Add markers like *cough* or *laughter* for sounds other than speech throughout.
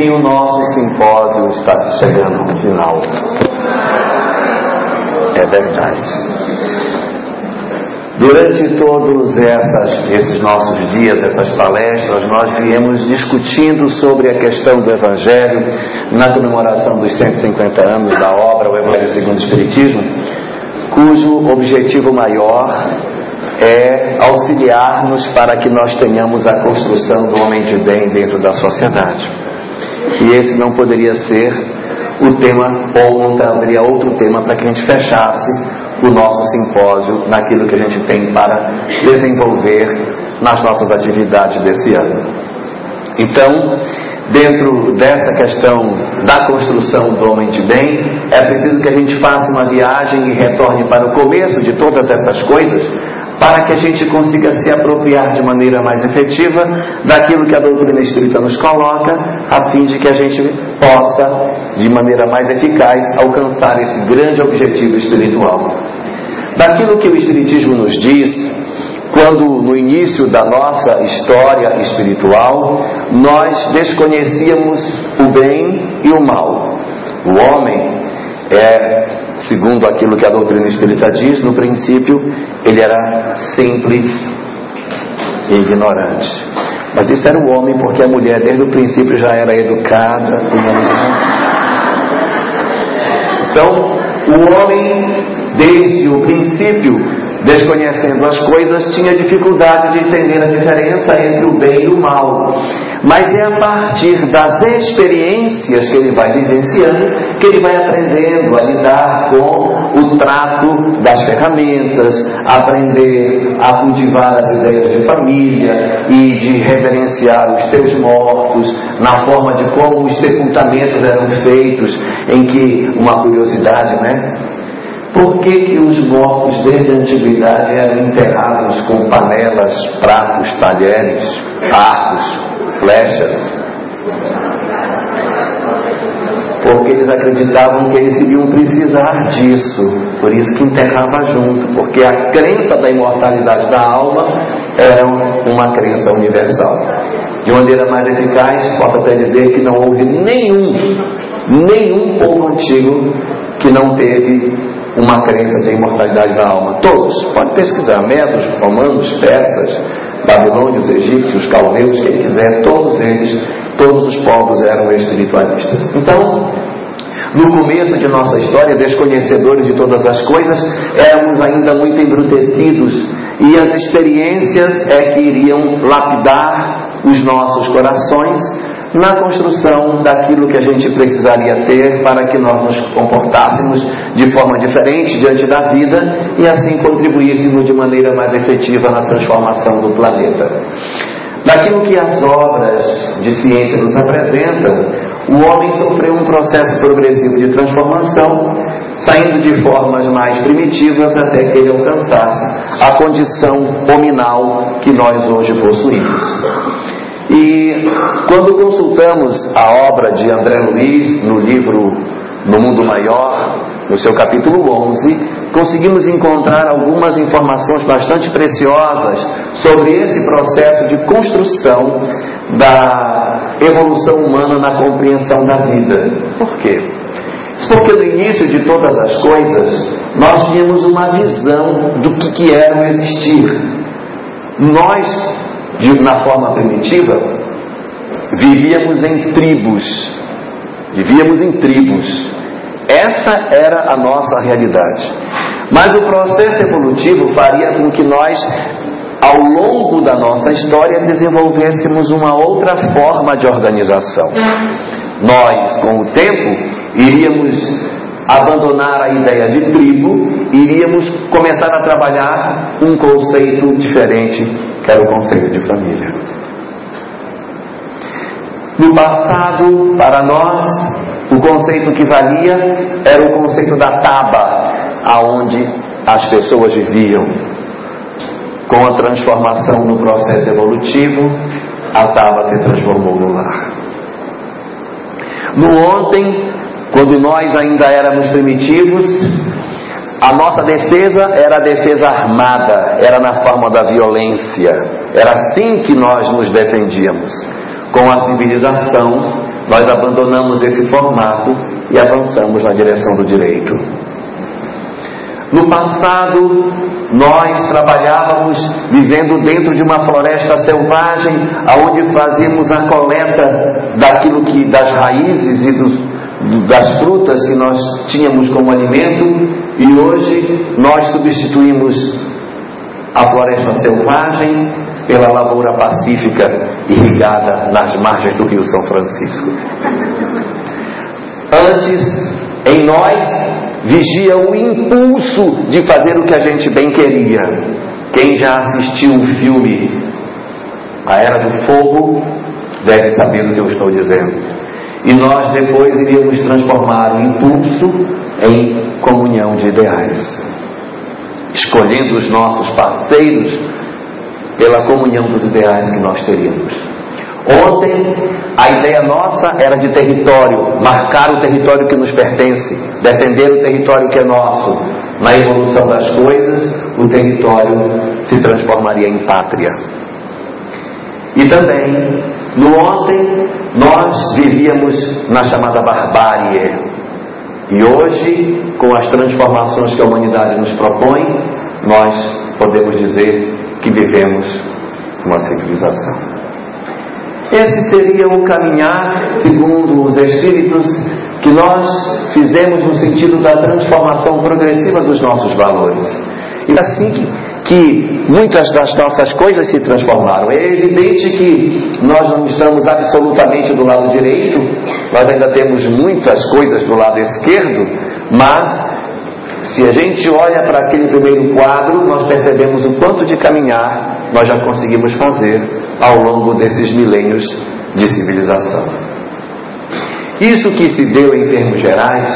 Enfim, o nosso simpósio está chegando ao final. É verdade. Durante todos essas, esses nossos dias, essas palestras, nós viemos discutindo sobre a questão do Evangelho na comemoração dos 150 anos da obra O Evangelho segundo o Espiritismo, cujo objetivo maior é auxiliar-nos para que nós tenhamos a construção do homem de bem dentro da sociedade. E esse não poderia ser o tema, ou não haveria outro tema para que a gente fechasse o nosso simpósio naquilo que a gente tem para desenvolver nas nossas atividades desse ano. Então, dentro dessa questão da construção do homem de bem, é preciso que a gente faça uma viagem e retorne para o começo de todas essas coisas para que a gente consiga se apropriar de maneira mais efetiva daquilo que a doutrina espírita nos coloca, a fim de que a gente possa, de maneira mais eficaz, alcançar esse grande objetivo espiritual. Daquilo que o Espiritismo nos diz, quando no início da nossa história espiritual nós desconhecíamos o bem e o mal. O homem é segundo aquilo que a doutrina espírita diz, no princípio ele era simples e ignorante. Mas isso era o homem, porque a mulher desde o princípio já era educada Então, o homem, desde o princípio, desconhecendo as coisas, tinha dificuldade de entender a diferença entre o bem e o mal. Mas é a partir das experiências que ele vai vivenciando que ele vai aprendendo a lidar com o trato das ferramentas, aprender a cultivar as ideias de família e de reverenciar os seus mortos, na forma de como os sepultamentos eram feitos, em que uma curiosidade, né? Por que, que os mortos desde a antiguidade eram enterrados com panelas, pratos, talheres, arcos, flechas? Porque eles acreditavam que eles iriam precisar disso, por isso que enterrava junto, porque a crença da imortalidade da alma era uma crença universal. De maneira mais eficaz, posso até dizer que não houve nenhum, nenhum povo antigo que não teve uma crença de imortalidade da alma. Todos, pode pesquisar, medos, romanos, persas, babilônios, egípcios, caldeus, quem quiser, todos eles, todos os povos eram espiritualistas. Então, no começo de nossa história, desconhecedores de todas as coisas, éramos ainda muito embrutecidos e as experiências é que iriam lapidar os nossos corações na construção daquilo que a gente precisaria ter para que nós nos comportássemos de forma diferente diante da vida e assim contribuíssemos de maneira mais efetiva na transformação do planeta. Daquilo que as obras de ciência nos apresentam, o homem sofreu um processo progressivo de transformação, saindo de formas mais primitivas até que ele alcançasse a condição hominal que nós hoje possuímos. E quando consultamos a obra de André Luiz no livro No Mundo Maior, no seu capítulo 11, conseguimos encontrar algumas informações bastante preciosas sobre esse processo de construção da evolução humana na compreensão da vida. Por quê? Porque no início de todas as coisas, nós tínhamos uma visão do que, era o existir. Nós na forma primitiva, vivíamos em tribos. Vivíamos em tribos. Essa era a nossa realidade. Mas o processo evolutivo faria com que nós, ao longo da nossa história, desenvolvêssemos uma outra forma de organização. Nós, com o tempo, iríamos abandonar a ideia de tribo, iríamos começar a trabalhar um conceito diferente que era o conceito de família. No passado, para nós, o conceito que valia era o conceito da taba, aonde as pessoas viviam. Com a transformação no processo evolutivo, a taba se transformou no lar. No ontem, quando nós ainda éramos primitivos, a nossa defesa era a defesa armada, era na forma da violência. Era assim que nós nos defendíamos. Com a civilização, nós abandonamos esse formato e avançamos na direção do direito. No passado, nós trabalhávamos vivendo dentro de uma floresta selvagem, aonde fazíamos a coleta daquilo que das raízes e dos, das frutas que nós tínhamos como alimento, e hoje nós substituímos a floresta selvagem pela lavoura pacífica irrigada nas margens do Rio São Francisco. Antes, em nós vigia o impulso de fazer o que a gente bem queria. Quem já assistiu o filme A Era do Fogo deve saber do que eu estou dizendo. E nós depois iríamos transformar o impulso em comunhão de ideais, escolhendo os nossos parceiros pela comunhão dos ideais que nós teríamos. Ontem, a ideia nossa era de território, marcar o território que nos pertence, defender o território que é nosso. Na evolução das coisas, o território se transformaria em pátria. E também, no ontem, nós vivíamos na chamada barbárie. E hoje, com as transformações que a humanidade nos propõe, nós podemos dizer que vivemos uma civilização. Esse seria o caminhar, segundo os Espíritos, que nós fizemos no sentido da transformação progressiva dos nossos valores. E assim que, que muitas das nossas coisas se transformaram. É evidente que nós não estamos absolutamente do lado direito, nós ainda temos muitas coisas do lado esquerdo, mas se a gente olha para aquele primeiro quadro, nós percebemos o quanto de caminhar nós já conseguimos fazer ao longo desses milênios de civilização. Isso que se deu em termos gerais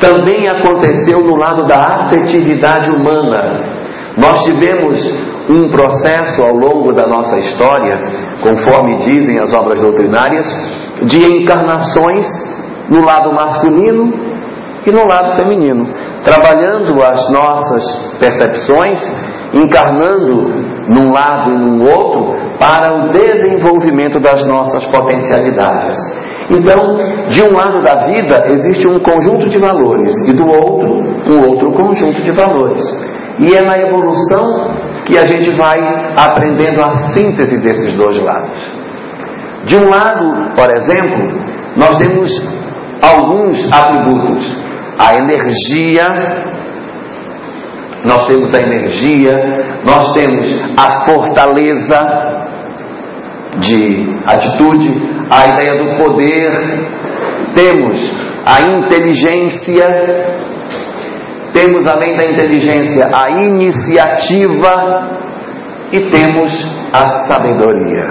também aconteceu no lado da afetividade humana. Nós tivemos um processo ao longo da nossa história, conforme dizem as obras doutrinárias, de encarnações no lado masculino e no lado feminino trabalhando as nossas percepções, encarnando num lado e num outro, para o desenvolvimento das nossas potencialidades. Então, de um lado da vida existe um conjunto de valores e do outro, um outro conjunto de valores. E é na evolução que a gente vai aprendendo a síntese desses dois lados. De um lado, por exemplo, nós temos alguns atributos a energia, nós temos a energia, nós temos a fortaleza de atitude, a ideia do poder, temos a inteligência, temos além da inteligência a iniciativa e temos a sabedoria.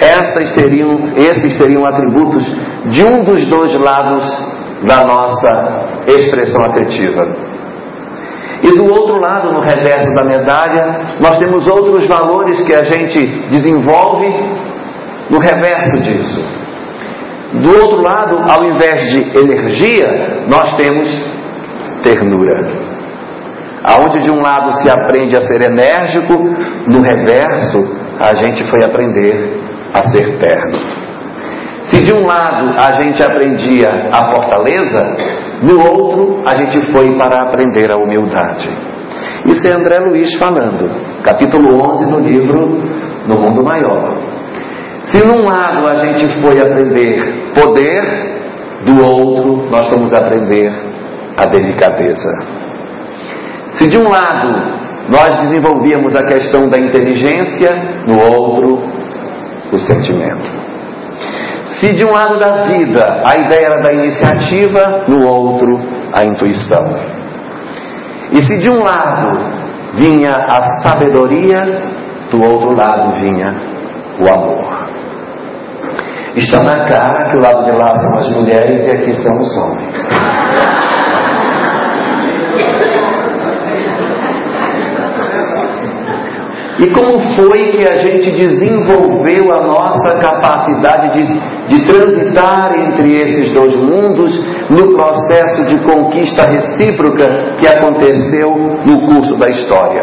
Essas seriam, esses seriam atributos de um dos dois lados da nossa expressão afetiva. E do outro lado, no reverso da medalha, nós temos outros valores que a gente desenvolve no reverso disso. Do outro lado, ao invés de energia, nós temos ternura. Aonde de um lado se aprende a ser enérgico, no reverso a gente foi aprender a ser terno. Se de um lado a gente aprendia a fortaleza, no outro a gente foi para aprender a humildade. Isso é André Luiz falando, capítulo 11 do livro No Mundo Maior. Se num lado a gente foi aprender poder, do outro nós vamos aprender a delicadeza. Se de um lado nós desenvolvíamos a questão da inteligência, no outro o sentimento. Se de um lado da vida a ideia era da iniciativa, no outro a intuição. E se de um lado vinha a sabedoria, do outro lado vinha o amor. Está na cara que o lado de lá são as mulheres e aqui são os homens. E como foi que a gente desenvolveu a nossa capacidade de, de transitar entre esses dois mundos no processo de conquista recíproca que aconteceu no curso da história?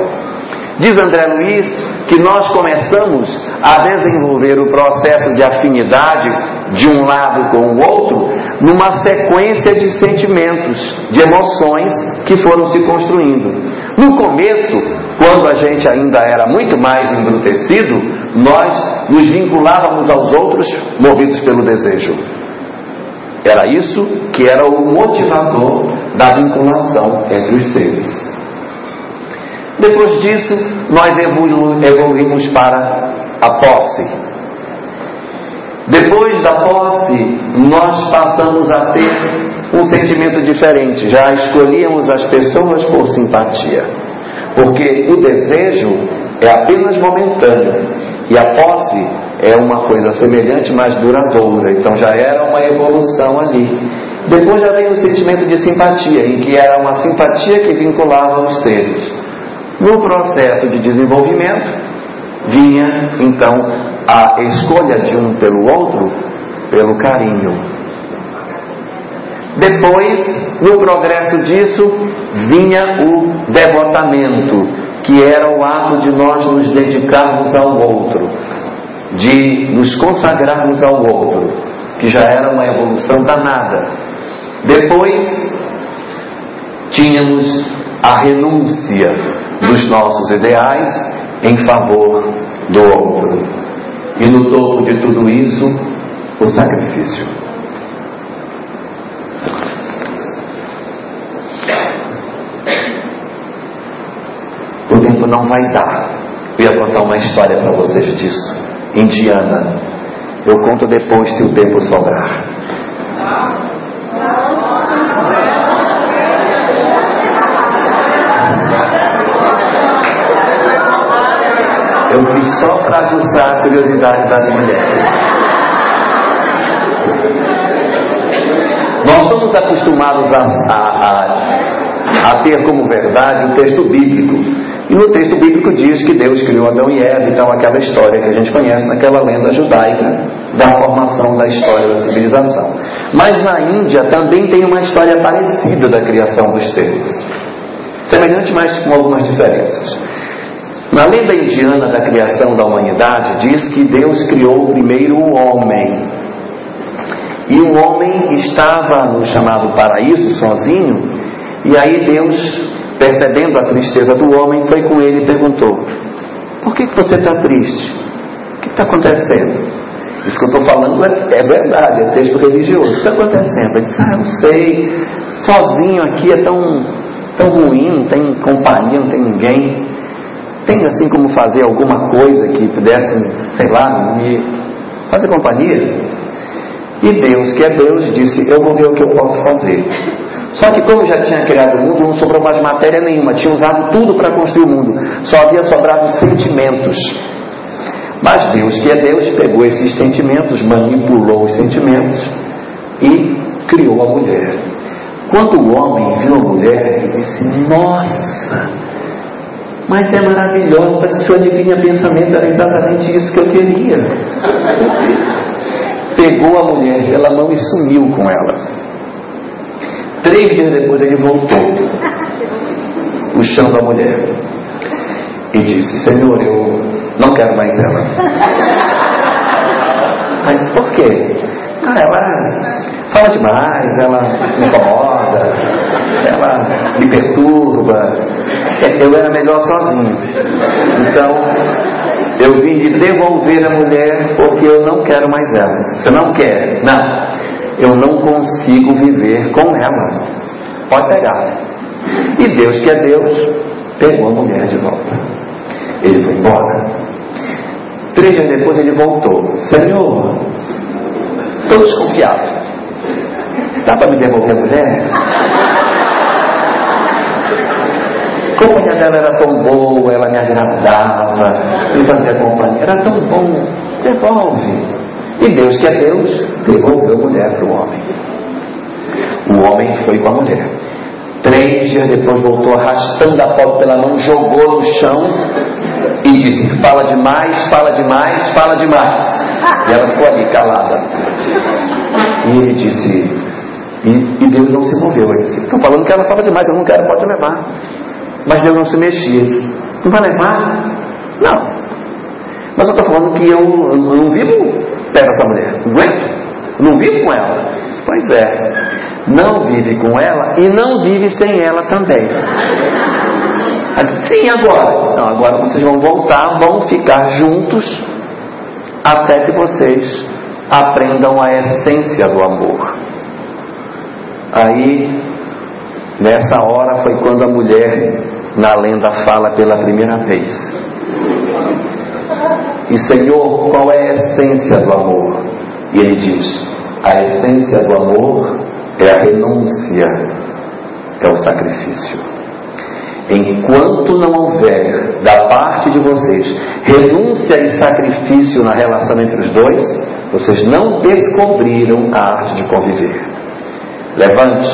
Diz André Luiz que nós começamos a desenvolver o processo de afinidade de um lado com o outro, numa sequência de sentimentos, de emoções que foram se construindo. No começo, quando a gente ainda era muito mais embrutecido, nós nos vinculávamos aos outros movidos pelo desejo. Era isso que era o motivador da vinculação entre os seres. Depois disso, nós evoluímos para a posse. Depois da posse, nós passamos a ter um sentimento diferente. Já escolhíamos as pessoas por simpatia. Porque o desejo é apenas momentâneo e a posse é uma coisa semelhante, mas duradoura. Então já era uma evolução ali. Depois já veio o sentimento de simpatia, em que era uma simpatia que vinculava os seres. No processo de desenvolvimento, vinha então a escolha de um pelo outro pelo carinho. Depois, no progresso disso, vinha o devotamento, que era o ato de nós nos dedicarmos ao outro, de nos consagrarmos ao outro, que já era uma evolução danada. Depois, tínhamos a renúncia dos nossos ideais em favor do outro. E no topo de tudo isso, o sacrifício. O tempo não vai dar. Eu ia contar uma história para vocês disso. Indiana. Eu conto depois se o tempo sobrar. Eu fiz só para aguçar a curiosidade das mulheres. Nós somos acostumados a, a, a, a, ter como verdade o texto bíblico. E no texto bíblico diz que Deus criou Adão e Eva, então aquela história que a gente conhece naquela lenda judaica da formação da história da civilização. Mas na Índia também tem uma história parecida da criação dos seres. Semelhante, mas com algumas diferenças. Na lenda indiana da criação da humanidade, diz que Deus criou primeiro o homem. E o homem estava no chamado paraíso sozinho, e aí Deus, percebendo a tristeza do homem, foi com ele e perguntou: Por que, você está triste? O que está acontecendo? Isso que eu estou falando é, é, verdade, é texto religioso. O que está acontecendo? Ele disse: Ah, não sei, sozinho aqui é tão, tão ruim, não tem companhia, não tem ninguém. Tem assim como fazer alguma coisa que pudesse, sei lá, me fazer companhia? E Deus, que é Deus, disse: Eu vou ver o que eu posso fazer. Só que, como já tinha criado o mundo, não sobrou mais matéria nenhuma, tinha usado tudo para construir o mundo, só havia sobrado sentimentos. Mas Deus, que é Deus, pegou esses sentimentos, manipulou os sentimentos e criou a mulher. Quando o homem viu a mulher, ele disse: Nossa, mas é maravilhoso, parece que o senhor adivinha pensamento, era exatamente isso que eu queria. Pegou a mulher pela mão e sumiu com ela. Três dias depois ele voltou, puxando a mulher, e disse: Senhor, eu não quero mais ela. Mas por quê? Ah, ela fala demais, ela me incomoda, ela me perturba, eu era melhor sozinho. Então, eu vim de devolver a mulher porque eu não quero mais ela. Você não quer? Não. Eu não consigo viver com ela. Pode pegar. E Deus, que é Deus, pegou a mulher de volta. Ele foi embora. Três dias depois ele voltou. Senhor, estou desconfiado. Dá para me devolver a mulher? A companhia dela era tão boa, ela me agradava, me fazia companhia, era tão bom, devolve. E Deus, que é Deus, devolveu a mulher para o homem. O homem foi com a mulher. Três dias depois voltou arrastando a pobre pela mão, jogou no chão e disse: Fala demais, fala demais, fala demais. E ela ficou ali calada. E ele disse: E, e Deus não se moveu. Estou falando que ela fala demais, eu não quero, pode levar. Mas Deus não se mexia. Não vai levar? Não. Mas eu estou falando que eu, eu não vivo perto dessa mulher. Não aguento. Não vive com ela? Pois é, não vive com ela e não vive sem ela também. Sim, agora. Não, agora vocês vão voltar, vão ficar juntos até que vocês aprendam a essência do amor. Aí, nessa hora foi quando a mulher na lenda fala pela primeira vez. E Senhor, qual é a essência do amor? E ele diz: a essência do amor é a renúncia, é o sacrifício. Enquanto não houver da parte de vocês renúncia e sacrifício na relação entre os dois, vocês não descobriram a arte de conviver. Levante,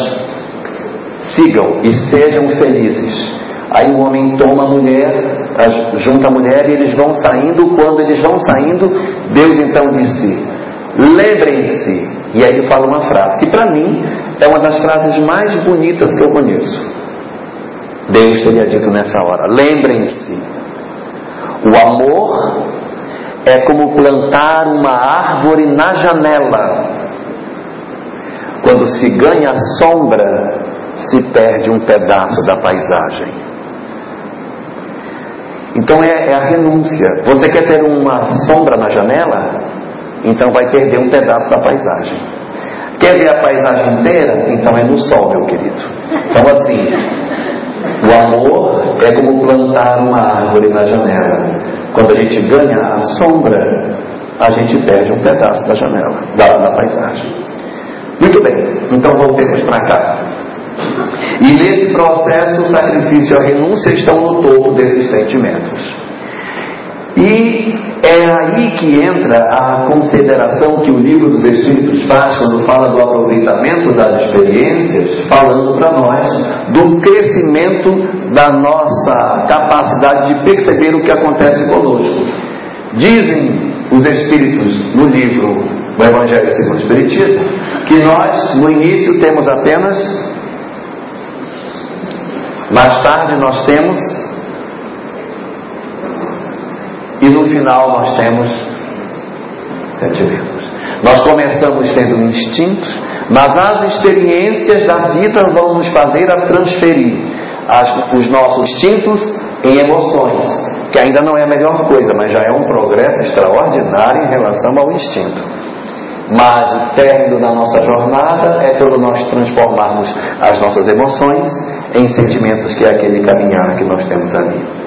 sigam e sejam felizes. Aí o homem toma a mulher, junta a mulher e eles vão saindo. Quando eles vão saindo, Deus então disse: Lembrem-se. E aí ele fala uma frase que para mim é uma das frases mais bonitas que eu conheço. Deus teria dito nessa hora: Lembrem-se, o amor é como plantar uma árvore na janela. Quando se ganha sombra, se perde um pedaço da paisagem. Então é, é, a renúncia. Você quer ter uma sombra na janela? Então vai perder um pedaço da paisagem. Quer ver a paisagem inteira? Então é no sol, meu querido. Então assim, o amor é como plantar uma árvore na janela. Quando a gente ganha a sombra, a gente perde um pedaço da janela, da, da paisagem. Muito bem, então voltemos para cá. E nesse processo, o sacrifício e a renúncia estão no topo desses sentimentos. E é aí que entra a consideração que o livro dos Espíritos faz quando fala do aproveitamento das experiências, falando para nós do crescimento da nossa capacidade de perceber o que acontece conosco. Dizem os Espíritos no livro O Evangelho segundo o Espiritismo que nós, no início, temos apenas, mais tarde, nós temos e no final nós temos sentimentos. Nós começamos tendo instintos, mas as experiências da vida vão nos fazer a transferir as, os nossos instintos em emoções, que ainda não é a melhor coisa, mas já é um progresso extraordinário em relação ao instinto. Mas o término da nossa jornada é quando nós transformarmos as nossas emoções em sentimentos, que é aquele caminhar que nós temos ali.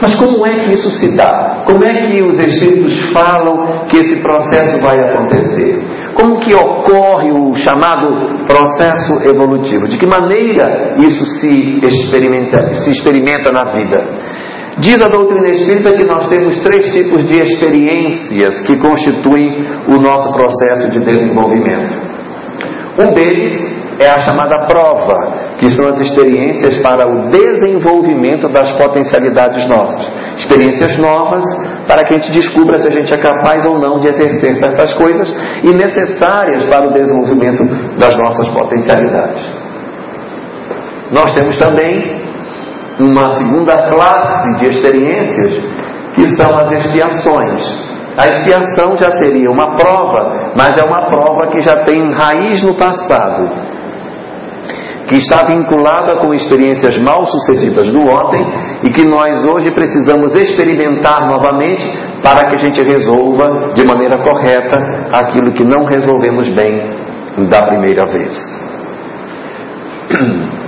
Mas como é que isso se dá? Como é que os Espíritos falam que esse processo vai acontecer? Como que ocorre o chamado processo evolutivo? De que maneira isso se experimenta, se experimenta na vida? Diz a doutrina espírita que nós temos três tipos de experiências que constituem o nosso processo de desenvolvimento. Um deles é a chamada prova, que são as experiências para o desenvolvimento das potencialidades nossas. Experiências novas para que a gente descubra se a gente é capaz ou não de exercer certas coisas e necessárias para o desenvolvimento das nossas potencialidades. Nós temos também uma segunda classe de experiências que são as expiações. A expiação já seria uma prova, mas é uma prova que já tem raiz no passado que está vinculada com experiências mal sucedidas do ontem e que nós hoje precisamos experimentar novamente para que a gente resolva de maneira correta aquilo que não resolvemos bem da primeira vez. *clears throat*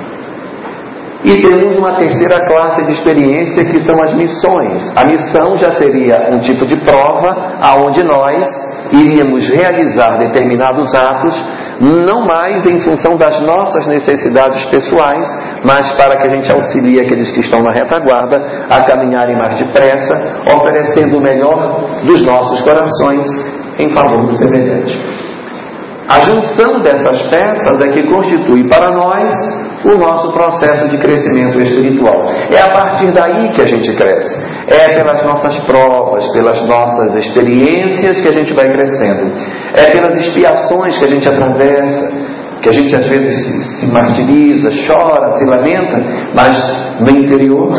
E temos uma terceira classe de experiência que são as missões. A missão já seria um tipo de prova aonde nós iríamos realizar determinados atos não mais em função das nossas necessidades pessoais, mas para que a gente auxilie aqueles que estão na retaguarda a caminharem mais depressa, oferecendo o melhor dos nossos corações em favor do semelhante. A junção dessas peças é que constitui para nós o nosso processo de crescimento espiritual. É a partir daí que a gente cresce. É pelas nossas provas, pelas nossas experiências que a gente vai crescendo. É pelas expiações que a gente atravessa, que a gente às vezes se, martiriza, chora, se lamenta, mas no interior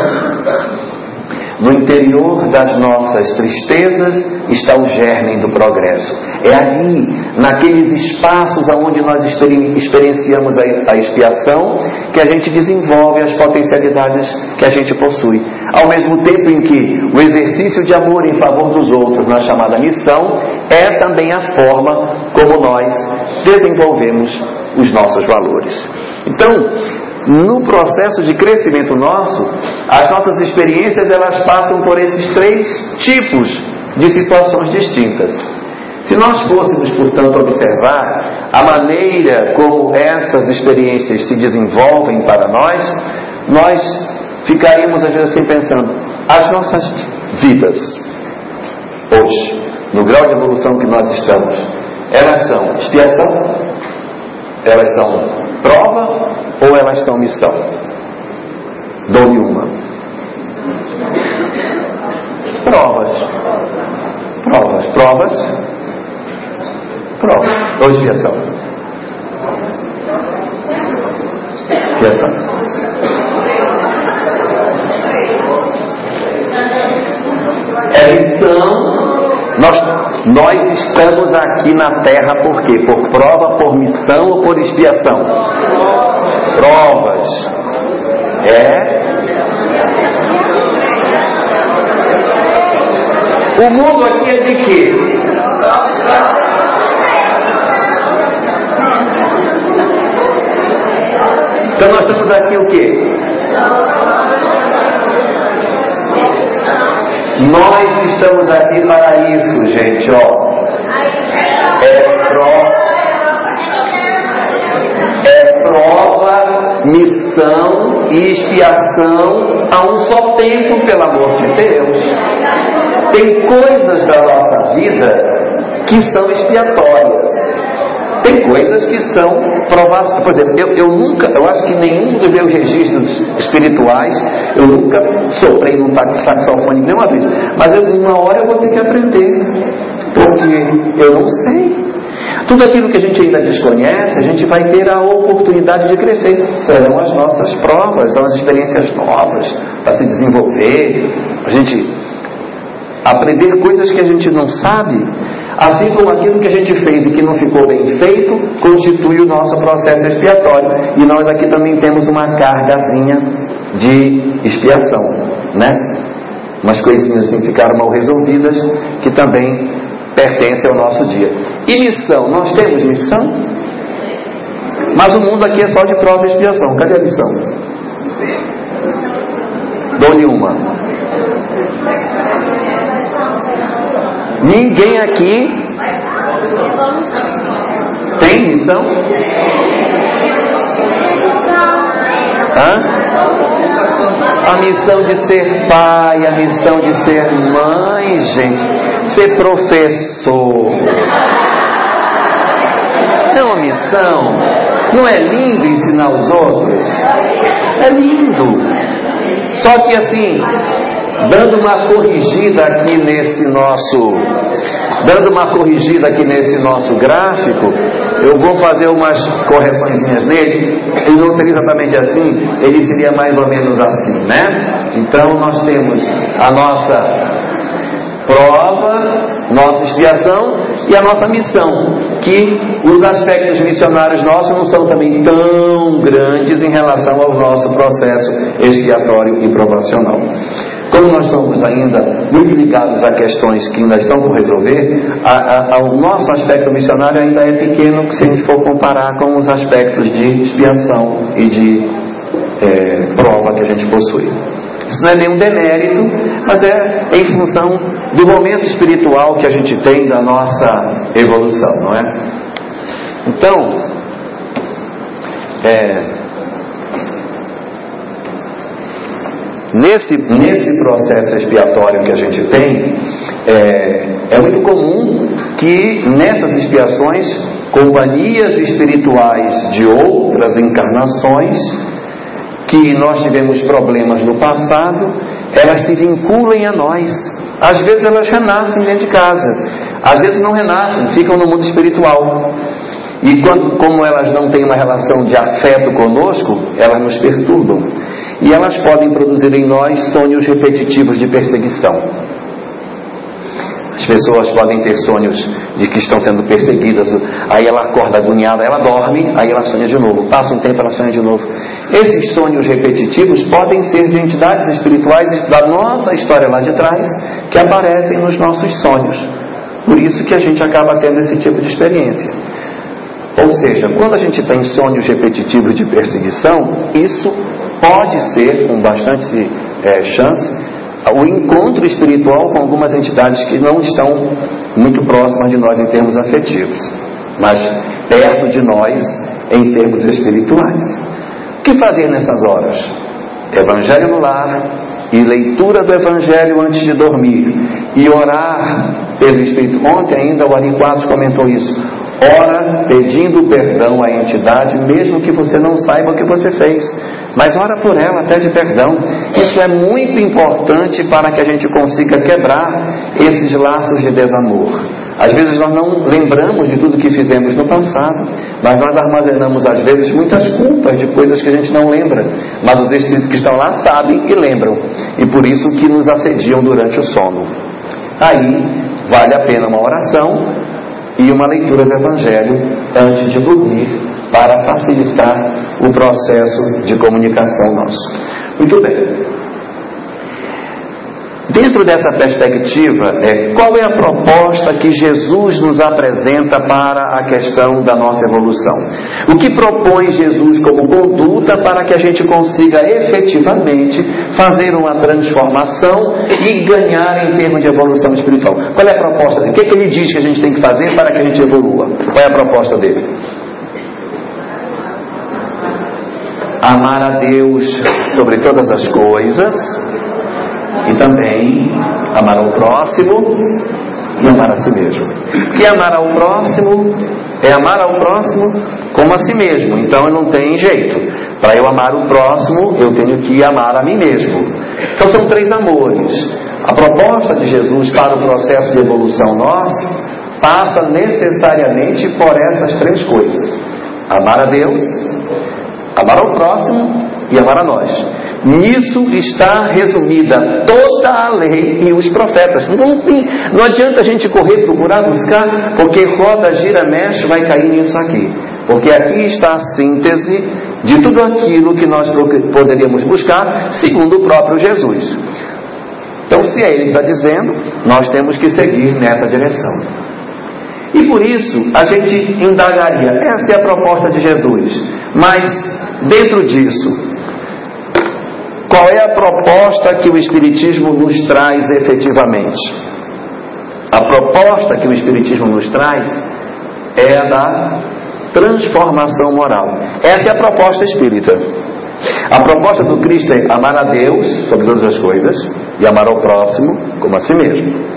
no interior das nossas tristezas está o germe do progresso. É ali, naqueles espaços onde nós experienciamos a expiação, que a gente desenvolve as potencialidades que a gente possui. Ao mesmo tempo em que o exercício de amor em favor dos outros, na chamada missão, é também a forma como nós desenvolvemos os nossos valores. Então, no processo de crescimento nosso, as nossas experiências elas passam por esses três tipos de situações distintas. Se nós fôssemos, portanto, observar a maneira como essas experiências se desenvolvem para nós, nós ficaríamos às vezes assim pensando: as nossas vidas, hoje, no grau de evolução que nós estamos, elas são expiação? Elas são prova ou elas são missão? Dou-lhe uma. Provas. Provas. Provas Pronto. Ou expiação? Expiação. É missão. Nós, nós estamos aqui na terra por quê? Por prova, por missão ou por expiação? Provas. É. O mundo aqui é de quê? Então nós estamos aqui o quê? Nós estamos aqui para isso, gente, ó. É prova, é prova, missão e expiação a um só tempo, pelo amor de Deus. Tem coisas da nossa vida que são expiatórias. Tem coisas que são provadas. Por exemplo, eu, eu nunca, eu acho que nenhum dos meus registros espirituais, eu nunca soprei num saxofone nenhuma vez. Mas eu, uma hora eu vou ter que aprender. Porque eu não sei. Tudo aquilo que a gente ainda desconhece, a gente vai ter a oportunidade de crescer. Serão as nossas provas, são as experiências novas para se desenvolver, a gente aprender coisas que a gente não sabe Assim como aquilo que a gente fez e que não ficou bem feito, constitui o nosso processo expiatório. E nós aqui também temos uma cargazinha de expiação, né? Umas coisinhas assim ficaram mal resolvidas que também pertencem ao nosso dia. E missão? Nós temos missão? Mas o mundo aqui é só de prova e expiação. Cadê a missão? Dou-lhe uma. Ninguém aqui tem missão? Hã? A missão de ser pai, a missão de ser mãe, gente, ser professor. É uma missão. Não é lindo ensinar os outros? É lindo. Só que assim, dando uma corrigida aqui nesse nosso, dando uma corrigida aqui nesse nosso gráfico, eu vou fazer umas correções nele. Ele não seria exatamente assim, ele seria mais ou menos assim, né? Então nós temos a nossa prova, nossa expiação e a nossa missão, que os aspectos missionários nossos não são também tão grandes em relação ao nosso processo expiatório e provacional. Como nós somos ainda muito ligados a questões que ainda estão por resolver, a, a, o nosso aspecto missionário ainda é pequeno se a gente for comparar com os aspectos de expiação e de é, prova que a gente possui. Isso não é nenhum demérito, mas é em função do momento espiritual que a gente tem da nossa evolução, não é? Então, é, Nesse, nesse processo expiatório que a gente tem, é, é muito comum que nessas expiações, companhias espirituais de outras encarnações, que nós tivemos problemas no passado, elas se vinculem a nós. Às vezes elas renascem dentro de casa, às vezes não renascem, ficam no mundo espiritual. E quando, como elas não têm uma relação de afeto conosco, elas nos perturbam e elas podem produzir em nós sonhos repetitivos de perseguição. As pessoas podem ter sonhos de que estão sendo perseguidas. Aí ela acorda agoniada, ela dorme, aí ela sonha de novo. Passa um tempo, ela sonha de novo. Esses sonhos repetitivos podem ser de entidades espirituais da nossa história lá de trás que aparecem nos nossos sonhos. Por isso que a gente acaba tendo esse tipo de experiência. Ou seja, quando a gente tem sonhos repetitivos de perseguição, isso pode ser, com bastante é, chance, o encontro espiritual com algumas entidades que não estão muito próximas de nós em termos afetivos, mas perto de nós em termos espirituais. O que fazer nessas horas? Evangelho no lar e leitura do Evangelho antes de dormir e orar pelo Espírito. Ontem ainda o Ari Quadros comentou isso. Ora pedindo perdão à entidade, mesmo que você não saiba o que você fez. Mas ora por ela, pede perdão. Isso é muito importante para que a gente consiga quebrar esses laços de desamor. Às vezes nós não lembramos de tudo que fizemos no passado, mas nós armazenamos às vezes muitas culpas de coisas que a gente não lembra. Mas os espíritos que estão lá sabem e lembram. E por isso que nos assediam durante o sono. Aí vale a pena uma oração e uma leitura do Evangelho antes de dormir, para facilitar o processo de comunicação nosso. Muito bem. Dentro dessa perspectiva, é, qual é a proposta que Jesus nos apresenta para a questão da nossa evolução? O que propõe Jesus como conduta para que a gente consiga efetivamente fazer uma transformação e ganhar em termos de evolução espiritual? Qual é a proposta dele? O que, é que ele diz que a gente tem que fazer para que a gente evolua? Qual é a proposta dele? Amar a Deus sobre todas as coisas e também amar ao próximo e amar a si mesmo. Que amar ao próximo é amar ao próximo como a si mesmo. Então não tem jeito. Para eu amar o próximo, eu tenho que amar a mim mesmo. Então são três amores. A proposta de Jesus para o processo de evolução nosso passa necessariamente por essas três coisas: amar a Deus, amar ao próximo e amar a nós. Nisso está resumida toda a lei e os profetas. Não, não adianta a gente correr, procurar, buscar, porque roda, gira, mexe, vai cair nisso aqui. Porque aqui está a síntese de tudo aquilo que nós poderíamos buscar, segundo o próprio Jesus. Então, se é ele que está dizendo, nós temos que seguir nessa direção. E por isso, a gente indagaria: essa é a proposta de Jesus. Mas, dentro disso, qual é a proposta que o Espiritismo nos traz efetivamente? A proposta que o Espiritismo nos traz é a da transformação moral. Essa é a proposta espírita. A proposta do Cristo é amar a Deus sobre todas as coisas e amar ao próximo como a si mesmo.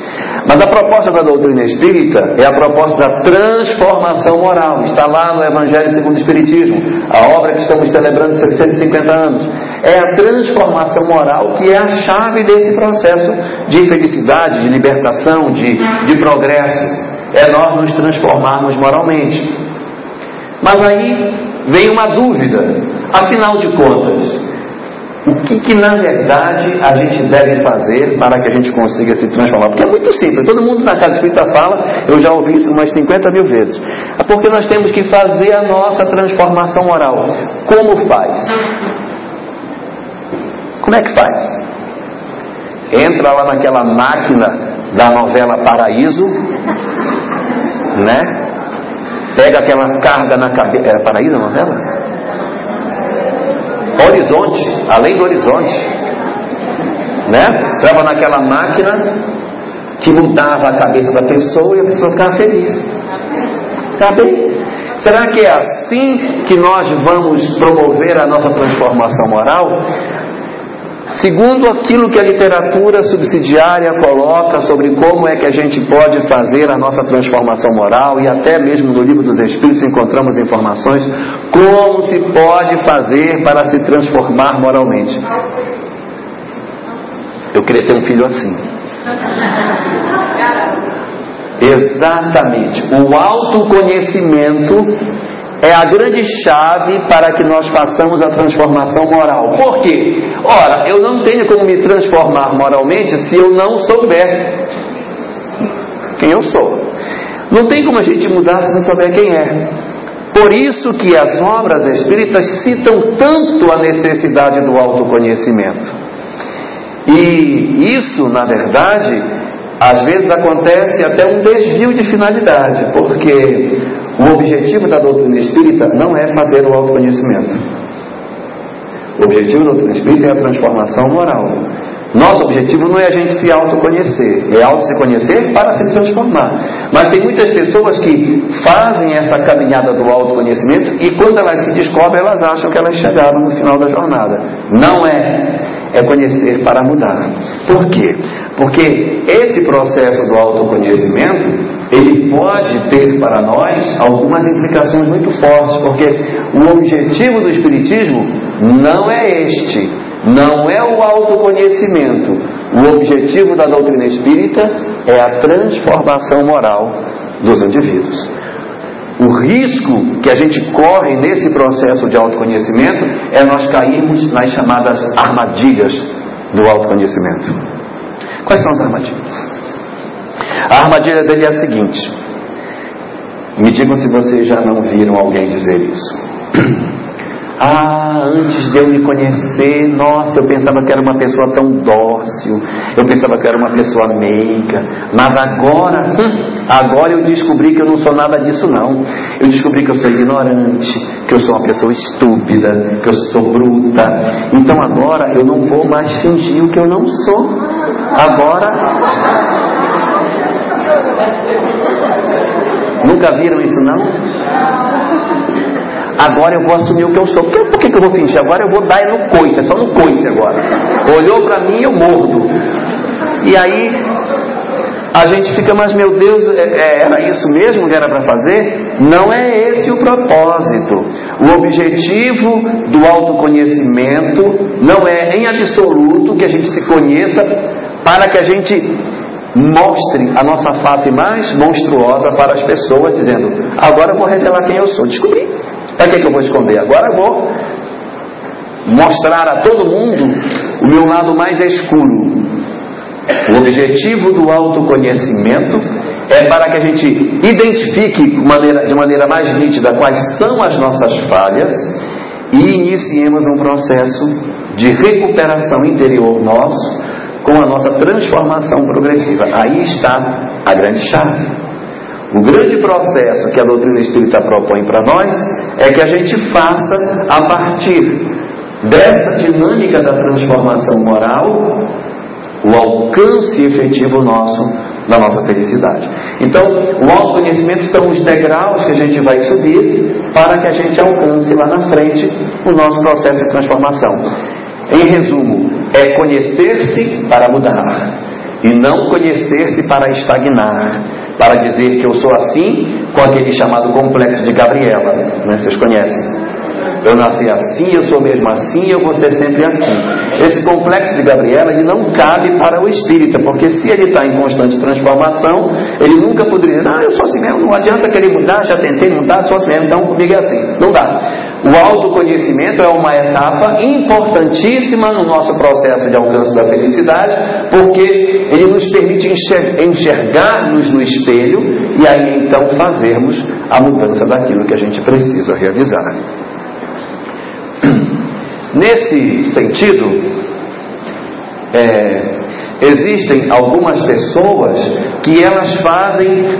Mas a proposta da doutrina espírita é a proposta da transformação moral. Está lá no Evangelho segundo o Espiritismo, a obra que estamos celebrando 650 anos. É a transformação moral que é a chave desse processo de felicidade, de libertação, de, de progresso. É nós nos transformarmos moralmente. Mas aí vem uma dúvida. Afinal de contas, o que, que, na verdade a gente deve fazer para que a gente consiga se transformar? Porque é muito simples, todo mundo na casa espírita fala, eu já ouvi isso umas 50 mil vezes. É porque nós temos que fazer a nossa transformação moral. Como faz? Como é que faz? Entra lá naquela máquina da novela Paraíso, né? Pega aquela carga na cabeça. Era Paraíso a novela? Horizonte, além do horizonte. Né? Estava naquela máquina que mudava a cabeça da pessoa e a pessoa ficava feliz. Bem? Será que é assim que nós vamos promover a nossa transformação moral? Segundo aquilo que a literatura subsidiária coloca sobre como é que a gente pode fazer a nossa transformação moral, e até mesmo no livro dos Espíritos encontramos informações como se pode fazer para se transformar moralmente. Eu queria ter um filho assim. *laughs* Exatamente. O autoconhecimento é a grande chave para que nós façamos a transformação moral. Por quê? Ora, eu não tenho como me transformar moralmente se eu não souber quem eu sou. Não tem como a gente mudar se não souber quem é. Por isso que as obras espíritas citam tanto a necessidade do autoconhecimento. E isso, na verdade, às vezes acontece até um desvio de finalidade, porque o objetivo da doutrina espírita não é fazer o autoconhecimento. O objetivo da doutrina espírita é a transformação moral. Nosso objetivo não é a gente se autoconhecer, é auto se conhecer para se transformar. Mas tem muitas pessoas que fazem essa caminhada do autoconhecimento e quando elas se descobrem, elas acham que elas chegaram no final da jornada. Não é. É conhecer para mudar. Por quê? Porque esse processo do autoconhecimento, ele pode ter para nós algumas implicações muito fortes, porque o objetivo do Espiritismo não é este não é o autoconhecimento. O objetivo da doutrina espírita é a transformação moral dos indivíduos. O risco que a gente corre nesse processo de autoconhecimento é nós cairmos nas chamadas armadilhas do autoconhecimento. Quais são as armadilhas? A armadilha dele é a seguinte: me digam se vocês já não viram alguém dizer isso. *clears throat* Ah, antes de eu me conhecer, nossa, eu pensava que era uma pessoa tão dócil, eu pensava que era uma pessoa meiga, mas agora, hum, agora eu descobri que eu não sou nada disso não. Eu descobri que eu sou ignorante, que eu sou uma pessoa estúpida, que eu sou bruta. Então agora eu não vou mais fingir o que eu não sou. Agora Nunca viram isso não? Agora eu vou assumir o que eu sou. Por que, por que, eu vou fingir? Agora eu vou dar no coice, é só no coice agora. Olhou para mim, eu mordo. E aí a gente fica, mas meu Deus, é, é, era isso mesmo que era para fazer? Não é esse o propósito. O objetivo do autoconhecimento não é em absoluto que a gente se conheça para que a gente mostre a nossa face mais monstruosa para as pessoas, dizendo: agora eu vou revelar quem eu sou. Descobri. Para que, que eu vou esconder? Agora eu vou mostrar a todo mundo o meu lado mais escuro. O objetivo do autoconhecimento é para que a gente identifique de maneira mais nítida quais são as nossas falhas e iniciemos um processo de recuperação interior nosso com a nossa transformação progressiva. Aí está a grande chave. O grande processo que a doutrina espírita propõe para nós é que a gente faça, a partir dessa dinâmica da transformação moral, o alcance efetivo nosso da nossa felicidade. Então, o autoconhecimento são os degraus que a gente vai subir para que a gente alcance lá na frente o nosso processo de transformação. Em resumo, é conhecer-se para mudar e não conhecer-se para estagnar para dizer que eu sou assim, com aquele chamado complexo de Gabriela, né? vocês conhecem. Eu nasci assim, eu sou mesmo assim, eu vou ser sempre assim. Esse complexo de Gabriela, ele não cabe para o espírita, porque se ele está em constante transformação, ele nunca poderia dizer, ah, eu sou assim mesmo, não adianta querer mudar, já tentei mudar, sou assim mesmo, então comigo é assim. Não dá. O autoconhecimento é uma etapa importantíssima no nosso processo de alcance da felicidade, porque ele nos permite enxergar-nos no espelho e aí então fazermos a mudança daquilo que a gente precisa realizar. *clears throat* Nesse sentido, é, existem algumas pessoas que elas fazem,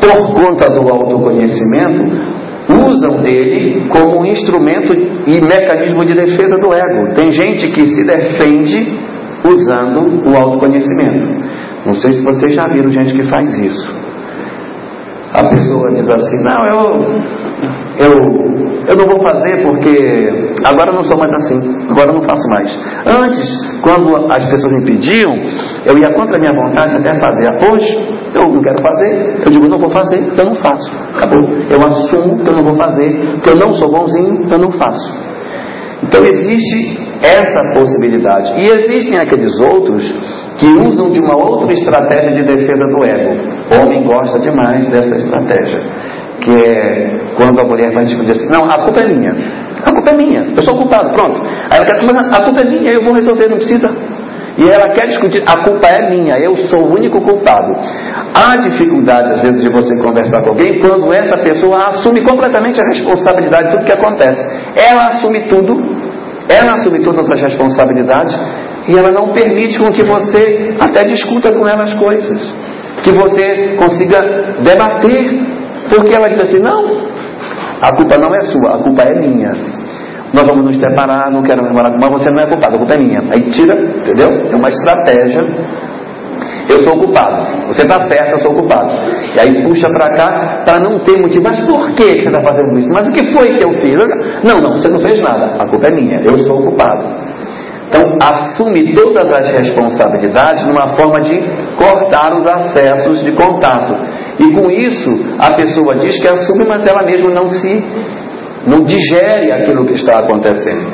por conta do autoconhecimento, usam dele como um instrumento e mecanismo de defesa do ego. Tem gente que se defende usando o autoconhecimento. Não sei se vocês já viram gente que faz isso. A pessoa diz assim: Não, eu, eu, eu não vou fazer porque agora eu não sou mais assim, agora eu não faço mais. Antes, quando as pessoas me pediam, eu ia contra a minha vontade até fazer. Hoje, eu não quero fazer, eu digo, não vou fazer, eu não faço. Acabou. Eu assumo que eu não vou fazer, que eu não sou bonzinho, eu não faço. Então existe essa possibilidade. E existem aqueles outros que usam de uma outra estratégia de defesa do ego. O homem gosta demais dessa estratégia. Que é quando a mulher vai dizer assim, não, a culpa é minha. A culpa é minha, eu sou culpado, pronto. Aí ela quer, mas a culpa é minha, eu vou resolver, não precisa. E ela quer discutir, a culpa é minha, eu sou o único culpado. Há dificuldade, às vezes, de você conversar com alguém quando essa pessoa assume completamente a responsabilidade de tudo que acontece. Ela assume tudo, ela assume todas as responsabilidades e ela não permite com que você até discuta com ela as coisas, que você consiga debater, porque ela diz assim: não, a culpa não é sua, a culpa é minha nós vamos nos separar, não quero mais morar, mas você não é culpado, a culpa é minha. Aí tira, entendeu? Tem uma estratégia. Eu sou culpado. Você está certo, eu sou culpado. E aí puxa para cá para não ter motivo. Mas por que você está fazendo isso? Mas o que foi que eu fiz? Não, não, você não fez nada. A culpa é minha. Eu sou culpado. Então, assume todas as responsabilidades numa forma de cortar os acessos de contato. E com isso, a pessoa diz que assume, mas ela mesma não se não digere aquilo que está acontecendo.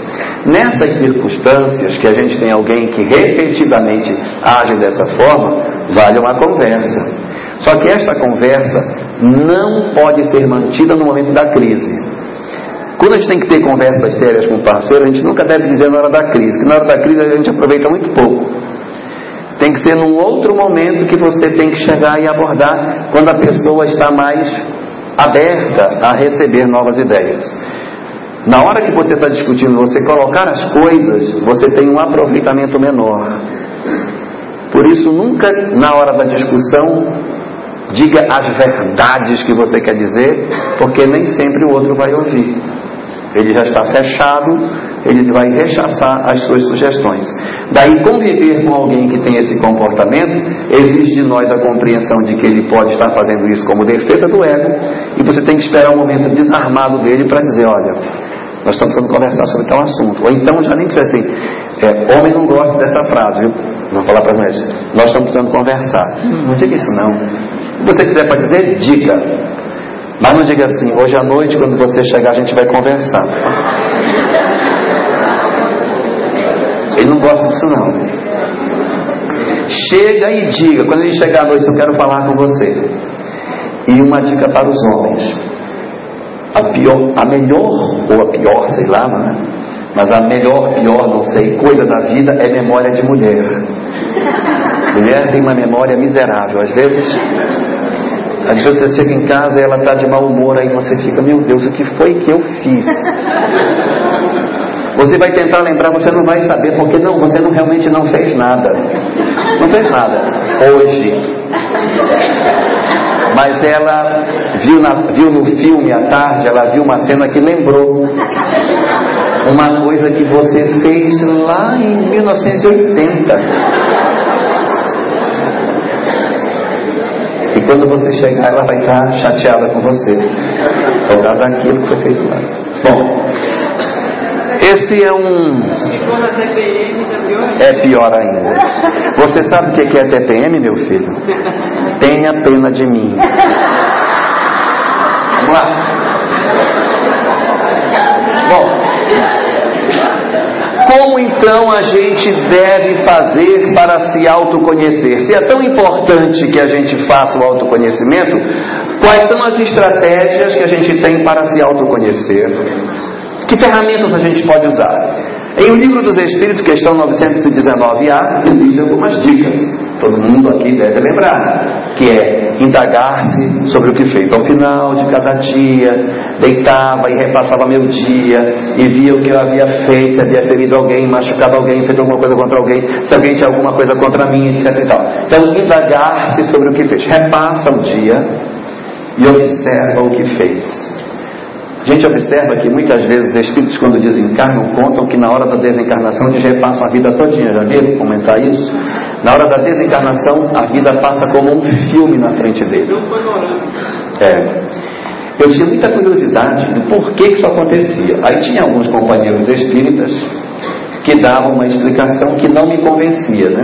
Nessas circunstâncias que a gente tem alguém que repetidamente age dessa forma, vale uma conversa. Só que essa conversa não pode ser mantida no momento da crise. Quando a gente tem que ter conversas sérias com o parceiro, a gente nunca deve dizer na hora da crise, que na hora da crise a gente aproveita muito pouco. Tem que ser num outro momento que você tem que chegar e abordar quando a pessoa está mais aberta a receber novas ideias. Na hora que você está discutindo, você colocar as coisas, você tem um aproveitamento menor. Por isso, nunca na hora da discussão diga as verdades que você quer dizer, porque nem sempre o outro vai ouvir. Ele já está fechado, ele vai rechaçar as suas sugestões. Daí, conviver com alguém que tem esse comportamento exige de nós a compreensão de que ele pode estar fazendo isso como defesa do ego, e você tem que esperar um momento desarmado dele para dizer: olha, nós estamos precisando conversar sobre tal assunto. Ou então, já nem precisa assim: é, homem não gosta dessa frase, viu? Vou falar para nós: nós estamos precisando conversar. Não diga isso, não. Se você quiser para dizer, diga. Mas não diga assim: hoje à noite, quando você chegar, a gente vai conversar. Ele não gosta disso não. Chega e diga, quando ele chegar à noite, eu quero falar com você. E uma dica para os homens. A, pior, a melhor, ou a pior, sei lá, né? mas a melhor, pior, não sei, coisa da vida é memória de mulher. *laughs* Mulher tem uma memória miserável. Às vezes, às vezes você chega em casa e ela está de mau humor, aí você fica, meu Deus, o que foi que eu fiz? Você vai tentar lembrar, você não vai saber, porque não, você não realmente não fez nada. Não fez nada. Hoje. Mas ela viu, na, viu no filme à tarde, ela viu uma cena que lembrou uma coisa que você fez lá em 1980. E quando você chegar, ela vai estar chateada com você. Por causa daquilo que foi feito lá. Bom, esse é um. É pior ainda. Você sabe o que é TPM, meu filho? Tenha pena de mim. Vamos lá. Bom, como então a gente deve fazer para se autoconhecer? Se é tão importante que a gente faça o autoconhecimento, quais são as estratégias que a gente tem para se autoconhecer? Que ferramentas a gente pode usar? Em O Livro dos Espíritos, questão 919A, existem algumas dicas. Todo mundo aqui deve lembrar, que é indagar-se sobre o que fez. Ao final de cada dia, deitava e repassava meu dia e via o que eu havia feito, se havia ferido alguém, machucado alguém, feito alguma coisa contra alguém, se alguém tinha alguma coisa contra mim, etc. Então, indagar-se sobre o que fez. Repassa o dia e observa o que fez. A gente observa que muitas vezes os espíritos, quando desencarnam, contam que na hora da desencarnação eles repassam a vida todinha. Já viram comentar isso? Na hora da desencarnação, a vida passa como um filme na frente dele. É. Eu tinha muita curiosidade do porquê que isso acontecia. Aí tinha alguns companheiros espíritas que davam uma explicação que não me convencia, né?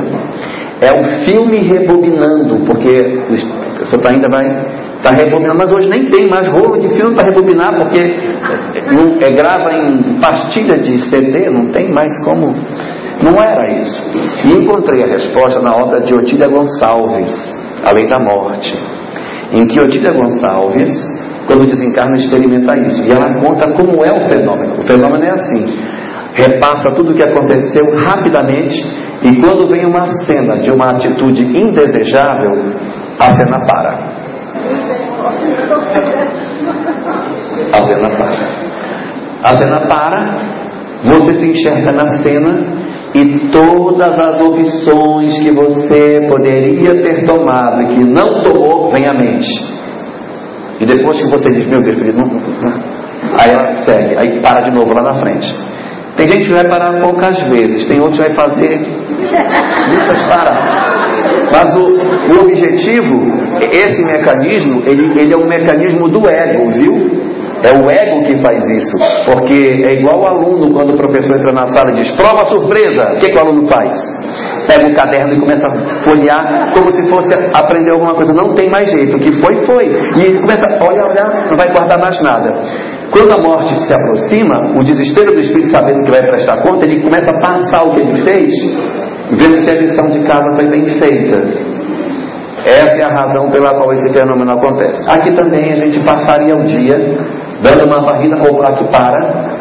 É o filme rebobinando, porque você ainda vai Está rebobinando, mas hoje nem tem mais rolo de filme para rebobinar, porque não, é, grava em pastilha de CD, não tem mais como. Não era isso. E encontrei a resposta na obra de Otília Gonçalves, A Lei da Morte, em que Otília Gonçalves, quando desencarna, experimenta isso. E ela conta como é o fenômeno. O fenômeno é assim: repassa tudo o que aconteceu rapidamente e quando vem uma cena de uma atitude indesejável, a cena para. A cena para. A cena para, você se enxerga na cena e todas as opções que você poderia ter tomado e que não tomou, vem à mente. E depois que você diz, meu Deus, não, não, aí ela segue, aí para de novo lá na frente. Tem gente que vai parar poucas vezes, tem outros que vai fazer listas para. Mas o, o objetivo, esse mecanismo, ele, ele é um mecanismo do ego, viu? É o ego que faz isso. Porque é igual o aluno quando o professor entra na sala e diz: prova surpresa. O que, que o aluno faz? Pega o caderno e começa a folhear como se fosse aprender alguma coisa. Não tem mais jeito. O que foi, foi. E ele começa a olhar, olhar, não vai guardar mais nada. Quando a morte se aproxima, o desespero do espírito sabendo que vai prestar conta, ele começa a passar o que ele fez, vendo se a lição de casa foi bem feita. Essa é a razão pela qual esse fenômeno acontece. Aqui também a gente passaria o dia dando uma varrida, ou aqui para.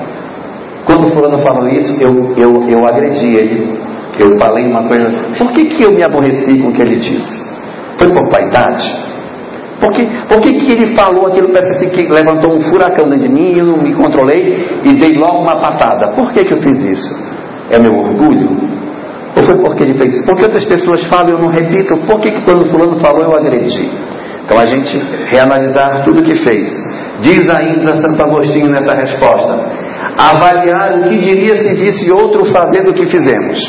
Quando o fulano falou isso, eu, eu, eu agredi ele. Eu falei uma coisa. Por que, que eu me aborreci com o que ele disse? Foi por vaidade? Por que, por que, que ele falou aquilo, parece assim, que levantou um furacão dentro de mim e eu não me controlei e dei logo uma patada? Por que, que eu fiz isso? É meu orgulho? Ou foi porque ele fez? Porque outras pessoas falam e eu não repito. Por que, que quando fulano falou eu agredi? Então a gente reanalisar tudo o que fez. Diz ainda Santo Agostinho nessa resposta: avaliar o que diria se visse outro fazendo o que fizemos.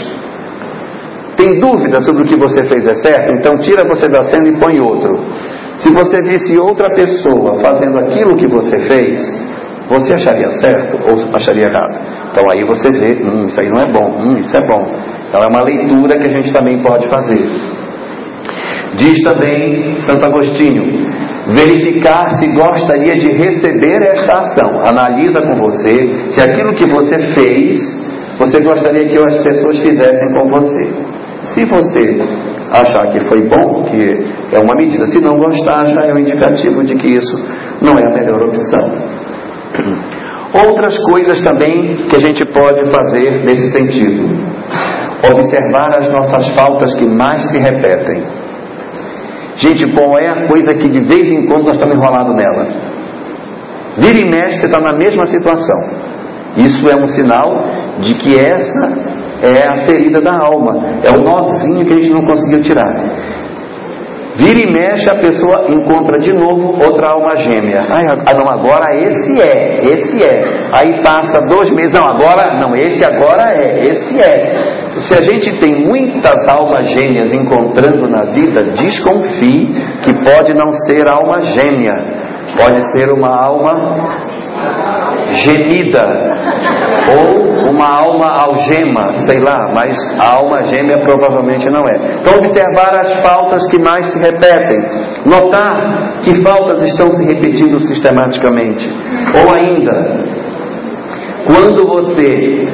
Tem dúvida sobre o que você fez é certo? Então tira você da cena e põe outro. Se você visse outra pessoa fazendo aquilo que você fez, você acharia certo ou acharia errado? Então aí você vê, hum, isso aí não é bom, hum, isso é bom. Então é uma leitura que a gente também pode fazer. Diz também Santo Agostinho: verificar se gostaria de receber esta ação. Analisa com você se aquilo que você fez, você gostaria que as pessoas fizessem com você. Se você achar que foi bom, que é uma medida, se não gostar, já é um indicativo de que isso não é a melhor opção. Outras coisas também que a gente pode fazer nesse sentido. Observar as nossas faltas que mais se repetem. Gente, qual é a coisa que de vez em quando nós estamos enrolados nela? Vira e você está na mesma situação. Isso é um sinal de que essa é a ferida da alma, é o nozinho que a gente não conseguiu tirar. Vira e mexe, a pessoa encontra de novo outra alma gêmea. Ai, ah, não, agora esse é, esse é. Aí passa dois meses, não, agora, não, esse agora é, esse é. Se a gente tem muitas almas gêmeas encontrando na vida, desconfie que pode não ser alma gêmea, pode ser uma alma gemida ou uma alma algema, sei lá, mas a alma gêmea provavelmente não é. Então observar as faltas que mais se repetem, notar que faltas estão se repetindo sistematicamente, ou ainda quando você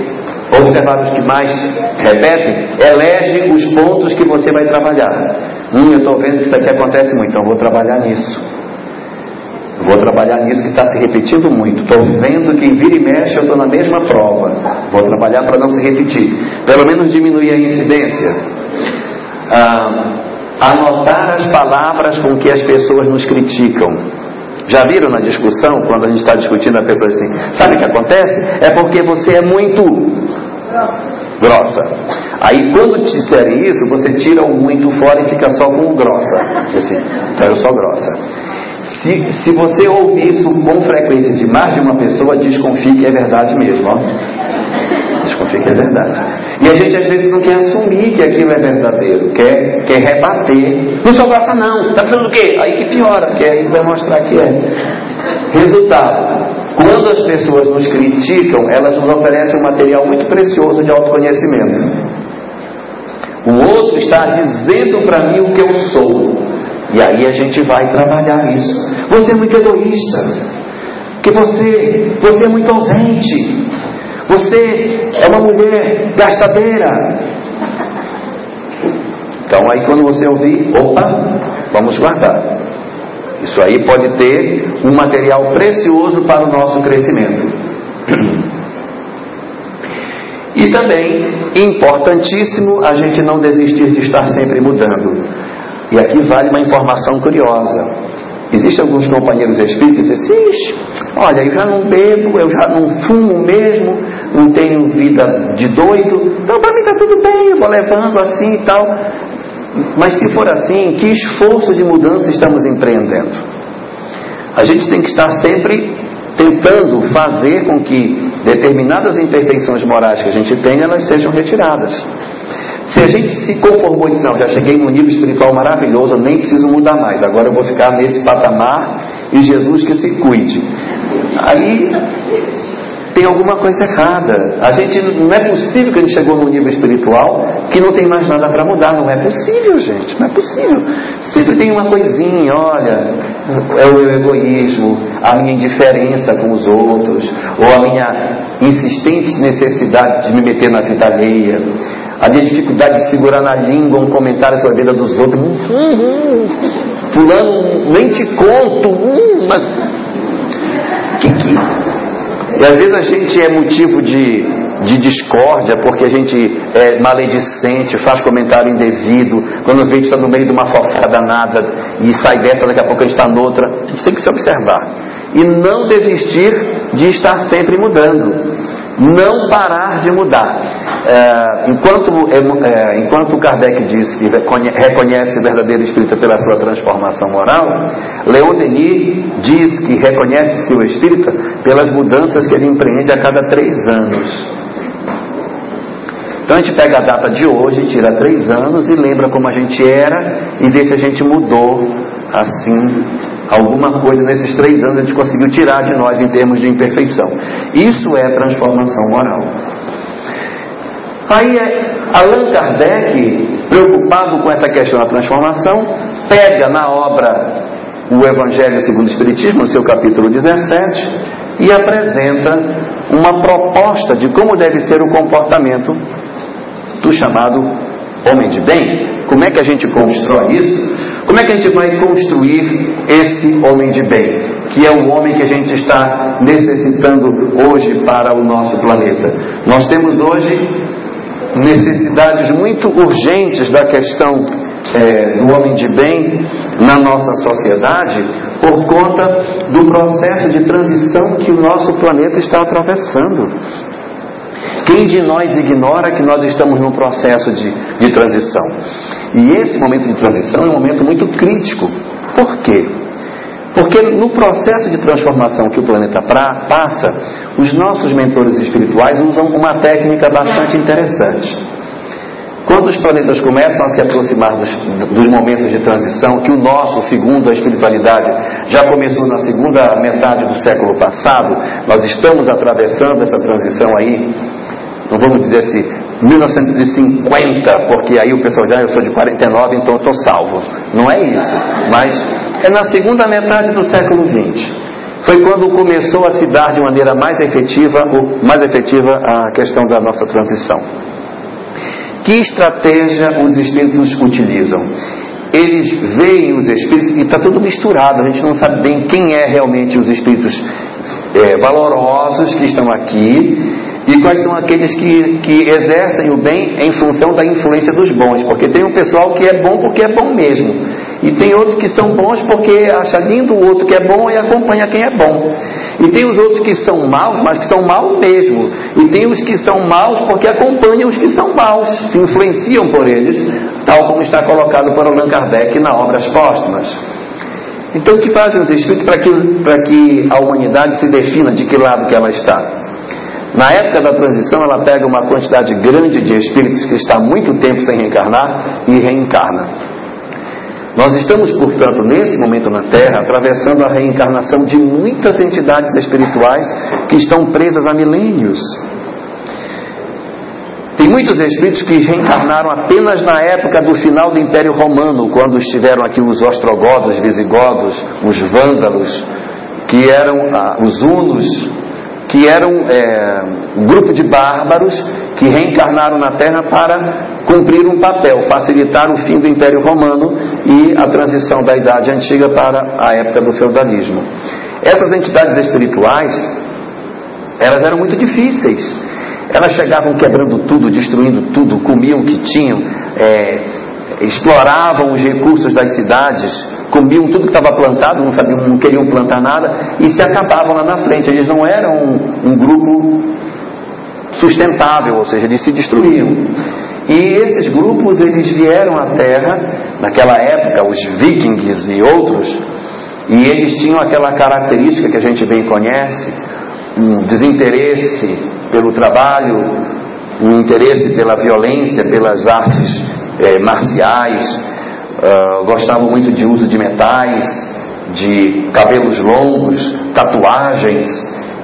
observar os que mais repetem, elege os pontos que você vai trabalhar. Hum, eu estou vendo que isso aqui acontece muito, então vou trabalhar nisso. Vou trabalhar nisso que está se repetindo muito. Estou vendo que vira e mexe eu estou na mesma prova. Vou trabalhar para não se repetir. Pelo menos diminuir a incidência. Ah, anotar as palavras com que as pessoas nos criticam. Já viram na discussão, quando a gente está discutindo, a pessoa assim, sabe o que acontece? É porque você é muito grossa. Aí quando te disserem isso, você tira o muito fora e fica só com o grossa. Assim, então eu sou grossa. Se, se você ouvir isso com frequência de mais de uma pessoa, desconfie que é verdade mesmo. Ó. Desconfie que é verdade. E a gente às vezes não quer assumir que aquilo é verdadeiro, quer, quer rebater. Não sou grossa não, está pensando o quê? Aí que piora, porque aí vai mostrar que é. Resultado, quando as pessoas nos criticam, elas nos oferecem um material muito precioso de autoconhecimento. O outro está dizendo para mim o que eu sou. E aí a gente vai trabalhar isso. Você é muito egoísta. Porque você, você é muito ausente. Você é uma mulher gastadeira. Então aí quando você ouvir, opa, vamos guardar. Isso aí pode ter um material precioso para o nosso crescimento. E também, importantíssimo, a gente não desistir de estar sempre mudando. E aqui vale uma informação curiosa. Existem alguns companheiros espíritas que dizem olha, eu já não bebo, eu já não fumo mesmo, não tenho vida de doido, então para mim está tudo bem, eu vou levando assim e tal. Mas se for assim, que esforço de mudança estamos empreendendo? A gente tem que estar sempre tentando fazer com que determinadas imperfeições morais que a gente tem, elas sejam retiradas. Se a gente se conformou e disse, não, já cheguei num nível espiritual maravilhoso, eu nem preciso mudar mais, agora eu vou ficar nesse patamar e Jesus que se cuide. Aí tem alguma coisa errada. A gente não é possível que a gente chegou num nível espiritual que não tem mais nada para mudar. Não é possível, gente. Não é possível. Sempre tem uma coisinha, olha, é o meu egoísmo, a minha indiferença com os outros, ou a minha insistente necessidade de me meter na vida alheia, a minha dificuldade de segurar na língua um comentário sobre a vida dos outros. Hum, hum, fulano, nem te conto. Hum, mas... que que e às vezes a gente é motivo de, de discórdia porque a gente é maledicente, faz comentário indevido, quando vê que está no meio de uma fofoca danada e sai dessa, daqui a pouco a gente está noutra. A gente tem que se observar. E não desistir de estar sempre mudando. Não parar de mudar. É, enquanto, é, é, enquanto Kardec diz que reconhece o verdadeiro espírito pela sua transformação moral, Leon Denis diz que reconhece o espírita pelas mudanças que ele empreende a cada três anos. Então a gente pega a data de hoje, tira três anos e lembra como a gente era e vê se a gente mudou assim alguma coisa nesses três anos a gente conseguiu tirar de nós em termos de imperfeição. Isso é transformação moral. Aí Allan Kardec, preocupado com essa questão da transformação, pega na obra o Evangelho segundo o Espiritismo, no seu capítulo 17, e apresenta uma proposta de como deve ser o comportamento do chamado homem de bem. Como é que a gente constrói isso? Como é que a gente vai construir esse homem de bem? Que é o homem que a gente está necessitando hoje para o nosso planeta. Nós temos hoje necessidades muito urgentes da questão é, do homem de bem na nossa sociedade por conta do processo de transição que o nosso planeta está atravessando. Quem de nós ignora que nós estamos num processo de, de transição? E esse momento de transição é um momento muito crítico. Por quê? Porque no processo de transformação que o planeta pra, passa, os nossos mentores espirituais usam uma técnica bastante interessante. Quando os planetas começam a se aproximar dos, dos, momentos de transição, que o nosso, segundo a espiritualidade, já começou na segunda metade do século passado, nós estamos atravessando essa transição aí, não vamos dizer assim, 1950, porque aí o pessoal já, eu sou de 49, então eu estou salvo. Não é isso. Mas é na segunda metade do século 20 foi quando começou a se dar de maneira mais efetiva, mais efetiva a questão da nossa transição. Que estratégia os espíritos utilizam? Eles veem os espíritos e está tudo misturado, a gente não sabe bem quem é realmente os espíritos é, valorosos que estão aqui e quais são aqueles que, que exercem o bem em função da influência dos bons, porque tem um pessoal que é bom porque é bom mesmo, e tem outros que são bons porque acha lindo o outro que é bom e acompanha quem é bom. E tem os outros que são maus, mas que são maus mesmo. E tem os que são maus porque acompanham os que são maus, se influenciam por eles, tal como está colocado por Allan Kardec na Obras Póstumas. Então, o que fazem os Espíritos para que, para que a humanidade se defina de que lado que ela está? Na época da transição, ela pega uma quantidade grande de espíritos que está há muito tempo sem reencarnar e reencarna. Nós estamos, portanto, nesse momento na Terra, atravessando a reencarnação de muitas entidades espirituais que estão presas há milênios. Tem muitos espíritos que reencarnaram apenas na época do final do Império Romano, quando estiveram aqui os ostrogodos, visigodos, os vândalos, que eram ah, os hunos, que eram é, um grupo de bárbaros que reencarnaram na Terra para cumprir um papel, facilitar o fim do Império Romano e a transição da Idade Antiga para a época do feudalismo. Essas entidades espirituais, elas eram muito difíceis. Elas chegavam quebrando tudo, destruindo tudo, comiam o que tinham, é, exploravam os recursos das cidades, comiam tudo que estava plantado, não sabiam, não queriam plantar nada e se acabavam lá na frente. Eles não eram um, um grupo sustentável, ou seja, eles se destruíam. E esses grupos eles vieram à Terra naquela época, os vikings e outros, e eles tinham aquela característica que a gente bem conhece, um desinteresse pelo trabalho, um interesse pela violência, pelas artes é, marciais, uh, gostavam muito de uso de metais, de cabelos longos, tatuagens,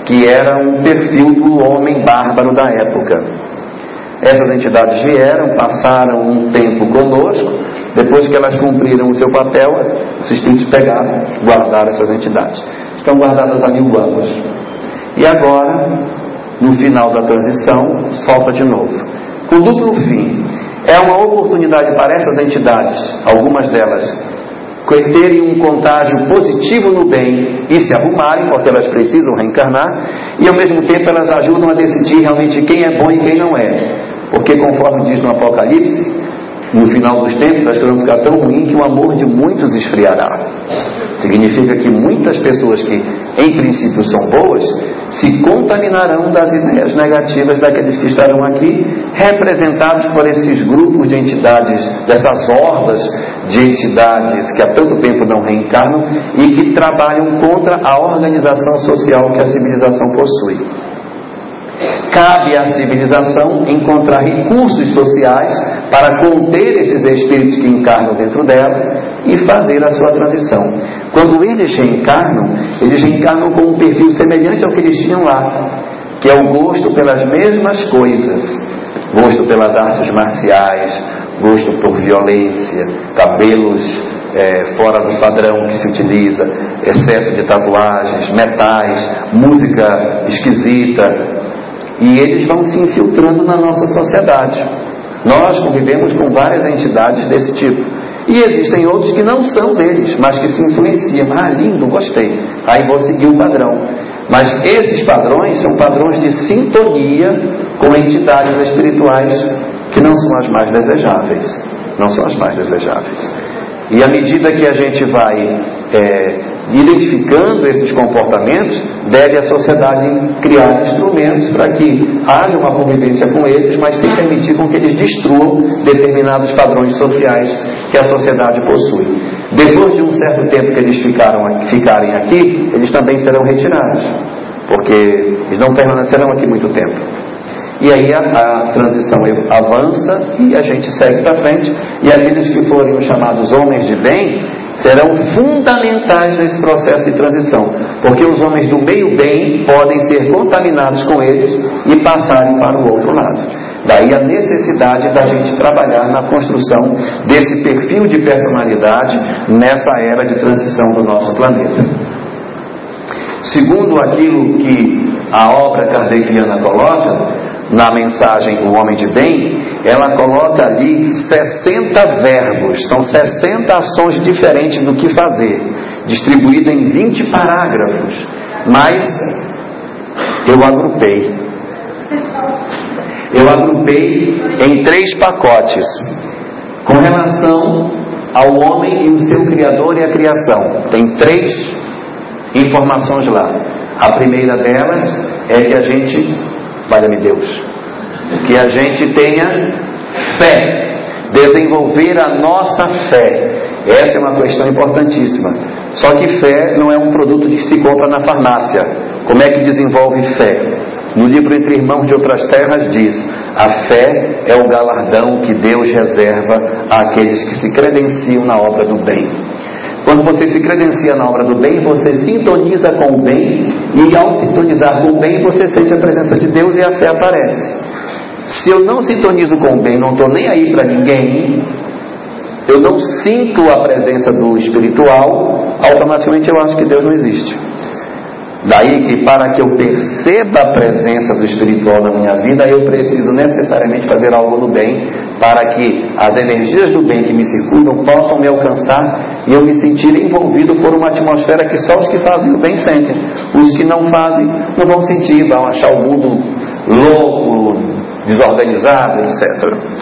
que era um perfil do homem bárbaro da época. Essas entidades vieram, passaram um tempo conosco, depois que elas cumpriram o seu papel, os espíritos pegaram, guardaram essas entidades. Estão guardadas há mil anos. E agora, no final da transição, solta de novo. Com duplo fim. É uma oportunidade para essas entidades, algumas delas, terem um contágio positivo no bem e se arrumarem, porque elas precisam reencarnar, e ao mesmo tempo elas ajudam a decidir realmente quem é bom e quem não é. Porque, conforme diz no Apocalipse, no final dos tempos as coisas vão ficar tão ruim que o amor de muitos esfriará. Significa que muitas pessoas que, em princípio, são boas, se contaminarão das ideias negativas daqueles que estarão aqui, representados por esses grupos de entidades, dessas hordas de entidades que há tanto tempo não reencarnam e que trabalham contra a organização social que a civilização possui. Cabe à civilização encontrar recursos sociais para conter esses espíritos que encarnam dentro dela e fazer a sua transição. Quando eles reencarnam, eles reencarnam com um perfil semelhante ao que eles tinham lá, que é o gosto pelas mesmas coisas: gosto pelas artes marciais, gosto por violência, cabelos é, fora do padrão que se utiliza, excesso de tatuagens, metais, música esquisita, e eles vão se infiltrando na nossa sociedade. Nós convivemos com várias entidades desse tipo. E existem outros que não são deles, mas que se influenciam. Ah, lindo, gostei. Aí vou seguir o padrão. Mas esses padrões são padrões de sintonia com entidades espirituais que não são as mais desejáveis. Não são as mais desejáveis. E à medida que a gente vai é, identificando esses comportamentos, deve a sociedade criar instrumentos para que haja uma convivência com eles, mas sem permitir com que eles destruam determinados padrões sociais que a sociedade possui. Depois de um certo tempo que eles ficaram, ficarem aqui, eles também serão retirados, porque eles não permanecerão aqui muito tempo. E aí a, a, transição avança e a gente segue para frente. E aqueles que forem os chamados homens de bem serão fundamentais nesse processo de transição, porque os homens do meio bem podem ser contaminados com eles e passarem para o outro lado. Daí a necessidade da gente trabalhar na construção desse perfil de personalidade nessa era de transição do nosso planeta. Segundo aquilo que a obra kardeciana coloca, na mensagem O Homem de Bem, ela coloca ali 60 verbos, são 60 ações diferentes do que fazer, distribuída em 20 parágrafos. Mas eu agrupei. Eu agrupei em três pacotes com relação ao homem e o seu Criador e a criação. Tem três informações lá. A primeira delas é que a gente valha-me Deus. Que a gente tenha fé, desenvolver a nossa fé. Essa é uma questão importantíssima. Só que fé não é um produto que se compra na farmácia. Como é que desenvolve fé? No livro Entre Irmãos de Outras Terras diz: a fé é o galardão que Deus reserva àqueles que se credenciam na obra do bem. Quando você se credencia na obra do bem, você sintoniza com o bem, e ao sintonizar com o bem, você sente a presença de Deus e a fé aparece. Se eu não sintonizo com o bem, não estou nem aí para ninguém, eu não sinto a presença do espiritual, automaticamente eu acho que Deus não existe. Daí que para que eu perceba a presença do espiritual na minha vida, eu preciso necessariamente fazer algo no bem, para que as energias do bem que me circundam possam me alcançar e eu me sentir envolvido por uma atmosfera que só os que fazem o bem sentem. Os que não fazem não vão sentir, vão achar o mundo louco, desorganizado, etc.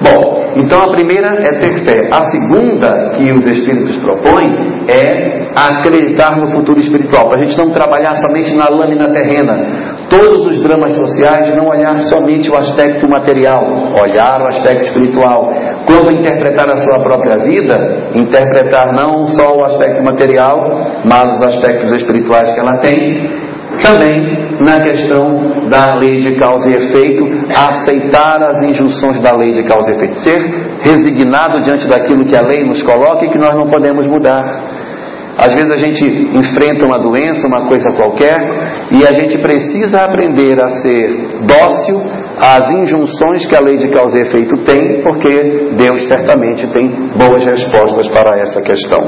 Bom, então a primeira é ter fé. A segunda que os Espíritos propõem é acreditar no futuro espiritual, para a gente não trabalhar somente na lâmina terrena. Todos os dramas sociais não olhar somente o aspecto material, olhar o aspecto espiritual. Quando interpretar a sua própria vida, interpretar não só o aspecto material, mas os aspectos espirituais que ela tem também na questão da lei de causa e efeito, aceitar as injunções da lei de causa e efeito, ser resignado diante daquilo que a lei nos coloca e que nós não podemos mudar. Às vezes a gente enfrenta uma doença, uma coisa qualquer, e a gente precisa aprender a ser dócil às injunções que a lei de causa e efeito tem, porque Deus certamente tem boas respostas para essa questão.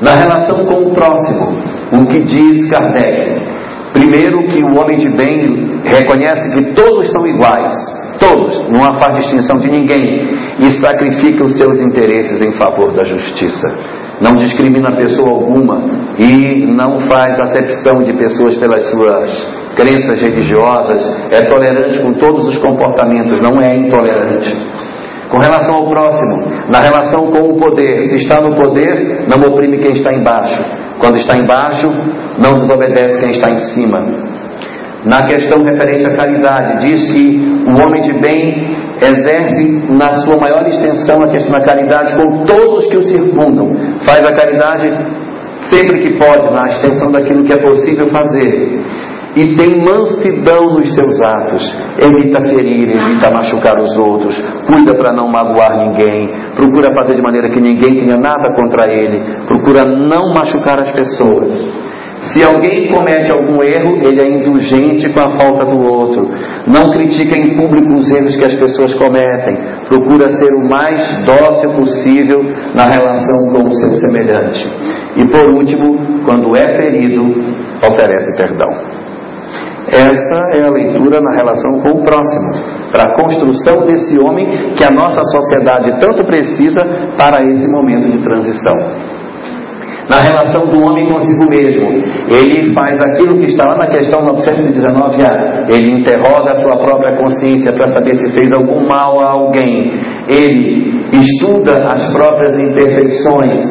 Na relação com o próximo, o que diz Kardec? Primeiro, que o homem de bem reconhece que todos são iguais, todos, não faz distinção de ninguém, e sacrifica os seus interesses em favor da justiça. Não discrimina pessoa alguma e não faz acepção de pessoas pelas suas crenças religiosas, é tolerante com todos os comportamentos, não é intolerante. Com relação ao próximo, na relação com o poder, se está no poder, não oprime quem está embaixo. Quando está embaixo, não desobedece quem está em cima. Na questão referente à caridade, diz que o homem de bem exerce na sua maior extensão a questão da caridade com todos que o circundam. Faz a caridade sempre que pode, na extensão daquilo que é possível fazer e tem mansidão nos seus atos, evita ferir, evita machucar os outros, cuida para não magoar ninguém, procura fazer de maneira que ninguém tenha nada contra ele, procura não machucar as pessoas. Se alguém comete algum erro, ele é indulgente com a falta do outro. Não critica em público os erros que as pessoas cometem. Procura ser o mais dócil possível na relação com o seu semelhante. E por último, quando é ferido, oferece perdão. Essa é a leitura na relação com o próximo, para a construção desse homem que a nossa sociedade tanto precisa para esse momento de transição. Na relação do homem consigo mesmo, ele faz aquilo que está lá na questão 919A. Ele interroga a sua própria consciência para saber se fez algum mal a alguém. Ele estuda as próprias imperfeições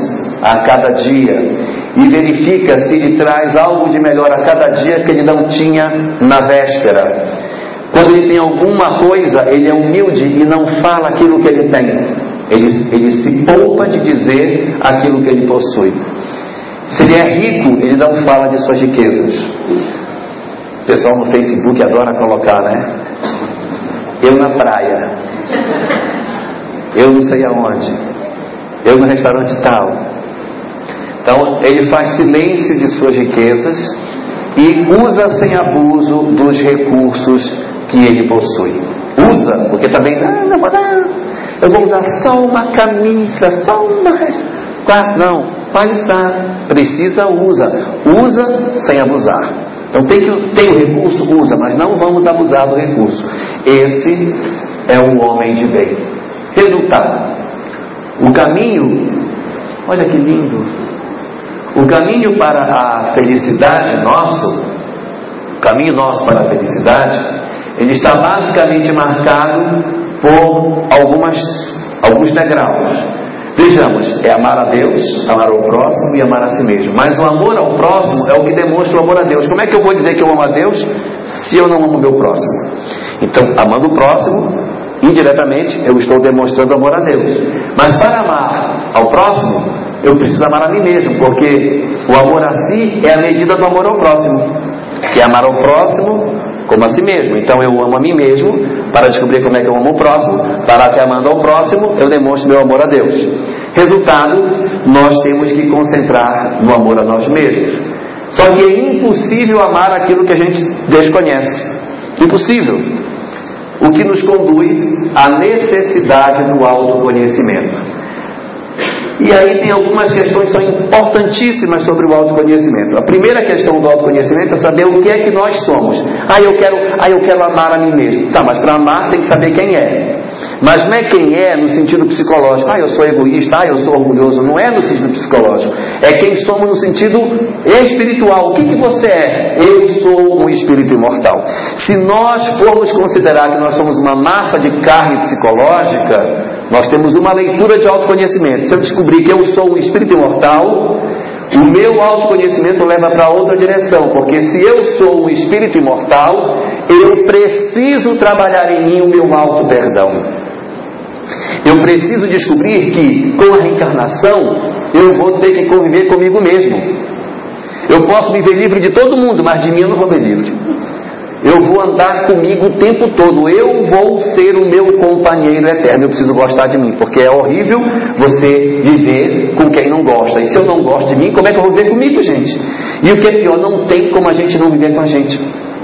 a cada dia e verifica se ele traz algo de melhor a cada dia que ele não tinha na véspera. Quando ele tem alguma coisa, ele é humilde e não fala aquilo que ele tem. Ele, ele se poupa de dizer aquilo que ele possui. Se ele é rico, ele não fala de suas riquezas. O pessoal no Facebook adora colocar, né? Eu na praia. Eu não sei aonde. Eu no restaurante tal. Então, ele faz silêncio de suas riquezas e usa sem abuso dos recursos que ele possui. Usa, porque também, ah, não dar, eu vou usar só uma camisa, só uma. Não, pode usar, precisa, usa. Usa sem abusar. Então tem, que, tem o recurso, usa, mas não vamos abusar do recurso. Esse é o homem de bem. Resultado: o caminho, olha que lindo, o caminho para a felicidade nosso, o caminho nosso para a felicidade, ele está basicamente marcado por algumas, alguns degraus. Vejamos, é amar a Deus, amar o próximo e amar a si mesmo. Mas o amor ao próximo é o que demonstra o amor a Deus. Como é que eu vou dizer que eu amo a Deus se eu não amo o meu próximo? Então, amando o próximo, indiretamente, eu estou demonstrando amor a Deus. Mas para amar ao próximo, eu preciso amar a mim mesmo, porque o amor a si é a medida do amor ao próximo, que é amar ao próximo como a si mesmo. Então eu amo a mim mesmo para descobrir como é que eu amo o próximo, para que amando ao próximo eu demonstre meu amor a Deus. Resultado, nós temos que concentrar no amor a nós mesmos. Só que é impossível amar aquilo que a gente desconhece. Impossível. O que nos conduz à necessidade do autoconhecimento. E aí tem algumas questões que são importantíssimas sobre o autoconhecimento. A primeira questão do autoconhecimento é saber o que é que nós somos. Ah, eu quero, ah, eu quero amar a mim mesmo. Tá, mas para amar tem que saber quem é. Mas não é quem é no sentido psicológico. Ah, eu sou egoísta, ah, eu sou orgulhoso. Não é no sentido psicológico. É quem somos no sentido espiritual. O que, que você é? Eu sou um espírito imortal. Se nós formos considerar que nós somos uma massa de carne psicológica, nós temos uma leitura de autoconhecimento. Se eu descobrir que eu sou um espírito imortal, o meu autoconhecimento leva para outra direção, porque se eu sou um espírito imortal, eu preciso trabalhar em mim o meu auto-perdão. Eu preciso descobrir que, com a reencarnação, eu vou ter que conviver comigo mesmo. Eu posso me ver livre de todo mundo, mas de mim eu não vou ver livre. Eu vou andar comigo o tempo todo. Eu vou ser o meu companheiro eterno. Eu preciso gostar de mim, porque é horrível você viver com quem não gosta. E se eu não gosto de mim, como é que eu vou viver comigo, gente? E o que é pior, não tem como a gente não viver com a gente.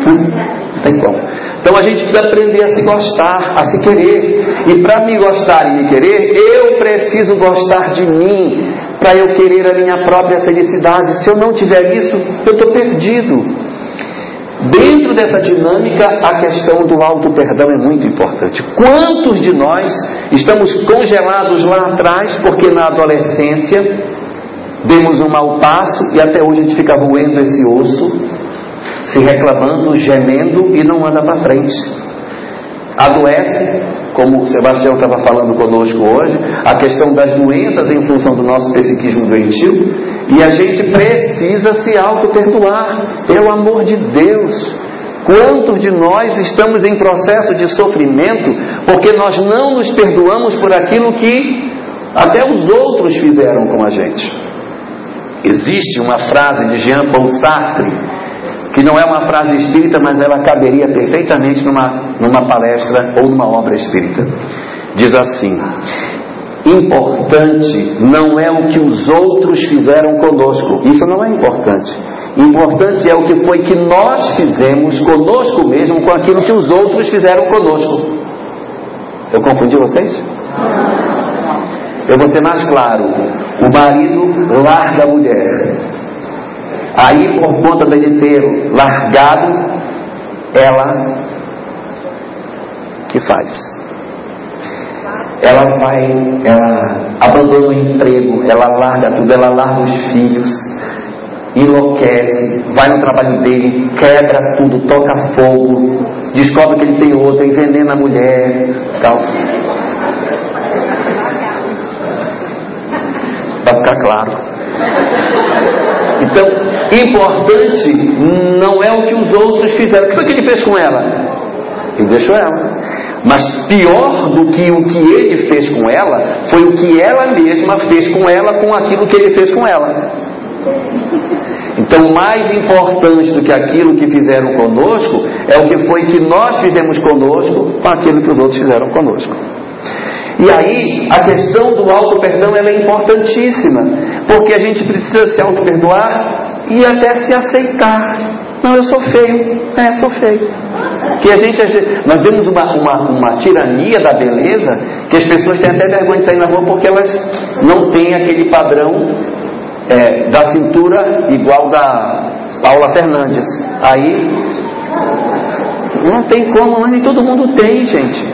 Não tem como. Então a gente precisa aprender a se gostar, a se querer. E para me gostar e me querer, eu preciso gostar de mim, para eu querer a minha própria felicidade. Se eu não tiver isso, eu estou perdido. Dentro dessa dinâmica, a questão do auto-perdão é muito importante. Quantos de nós estamos congelados lá atrás porque na adolescência demos um mau passo e até hoje a gente fica roendo esse osso, se reclamando, gemendo e não anda para frente? Adoece, como o Sebastião estava falando conosco hoje, a questão das doenças em função do nosso psiquismo doentio, e a gente precisa se auto-perdoar, pelo amor de Deus. Quantos de nós estamos em processo de sofrimento porque nós não nos perdoamos por aquilo que até os outros fizeram com a gente? Existe uma frase de Jean Paul Sartre, que não é uma frase espírita, mas ela caberia perfeitamente numa, numa palestra ou numa obra espírita. Diz assim: Importante não é o que os outros fizeram conosco. Isso não é importante. Importante é o que foi que nós fizemos conosco mesmo com aquilo que os outros fizeram conosco. Eu confundi vocês? Eu vou ser mais claro. O marido larga a mulher. Aí, por conta dele ter largado, ela que faz? ela vai, ela abandona o emprego, ela larga tudo, ela larga os filhos, enlouquece, vai no trabalho dele, quebra tudo, toca fogo, descobre que ele tem outra, envenena a mulher, tal. Vai ficar claro. Então, importante não é o que os outros fizeram. O que foi que ele fez com ela? Ele deixou ela. Mas pior do que o que ele fez com ela foi o que ela mesma fez com ela com aquilo que ele fez com ela. Então, mais importante do que aquilo que fizeram conosco é o que foi que nós fizemos conosco com aquilo que os outros fizeram conosco. E aí, a questão do auto-perdão é importantíssima, porque a gente precisa se auto-perdoar e até se aceitar. Não, eu sou feio. É, sou feio. Que a gente, nós vemos uma, uma, uma tirania da beleza que as pessoas têm até vergonha de sair na rua porque elas não têm aquele padrão é, da cintura igual da Paula Fernandes. Aí não tem como, nem todo mundo tem, gente.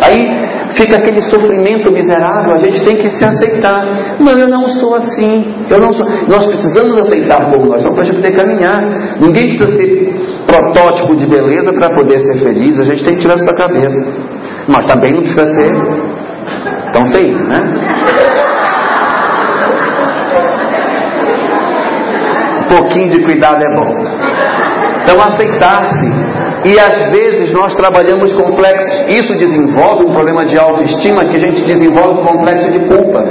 Aí fica aquele sofrimento miserável, a gente tem que se aceitar. Não, eu não sou assim. Eu não sou. Nós precisamos aceitar como nós somos para a gente poder caminhar. Ninguém precisa ser protótipo de beleza para poder ser feliz. A gente tem que tirar isso da cabeça. Mas também não precisa ser tão feio, né? Um pouquinho de cuidado é bom. Então aceitar-se e às vezes nós trabalhamos complexos. Isso desenvolve um problema de autoestima que a gente desenvolve um complexo de culpa.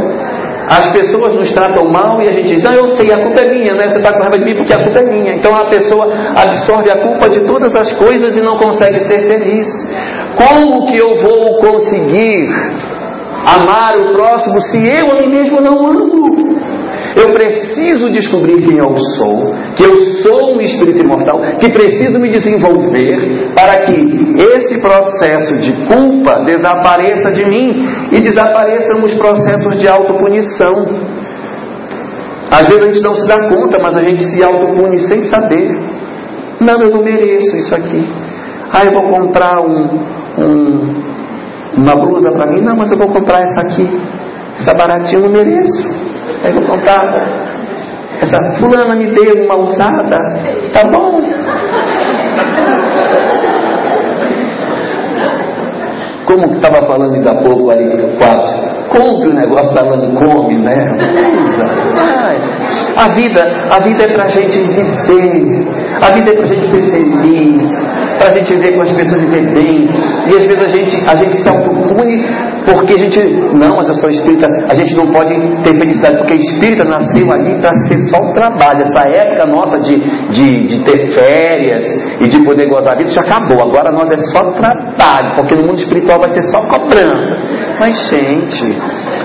As pessoas nos tratam mal e a gente diz, não, eu sei, a culpa é minha, né? Você está com raiva de mim porque a culpa é minha. Então a pessoa absorve a culpa de todas as coisas e não consegue ser feliz. Como que eu vou conseguir amar o próximo se eu a mim mesmo não amo? Eu preciso descobrir quem eu sou, que eu sou um espírito imortal, que preciso me desenvolver para que esse processo de culpa desapareça de mim e desapareçam os processos de autopunição. Às vezes a gente não se dá conta, mas a gente se autopune sem saber. Não, eu não mereço isso aqui. Ah, eu vou comprar um, um, uma blusa para mim. Não, mas eu vou comprar essa aqui. Essa baratinha eu não mereço. Aí eu vou contar. Essa fulana me deu uma usada. Tá bom. Como estava falando ainda há pouco ali quase. quarto, Compre o negócio falando come, né? A vida, a vida é para a gente viver. A vida é para a gente ser feliz. Para a gente ver como as pessoas vivem bem. E às vezes a gente, a gente se autopune porque a gente, não, mas eu espírita. A gente não pode ter felicidade porque espírita nasceu ali para ser só o trabalho. Essa época nossa de, de, de ter férias e de poder gozar a vida já acabou. Agora nós é só trabalho, porque no mundo espiritual vai ser só cobrança. Mas, gente,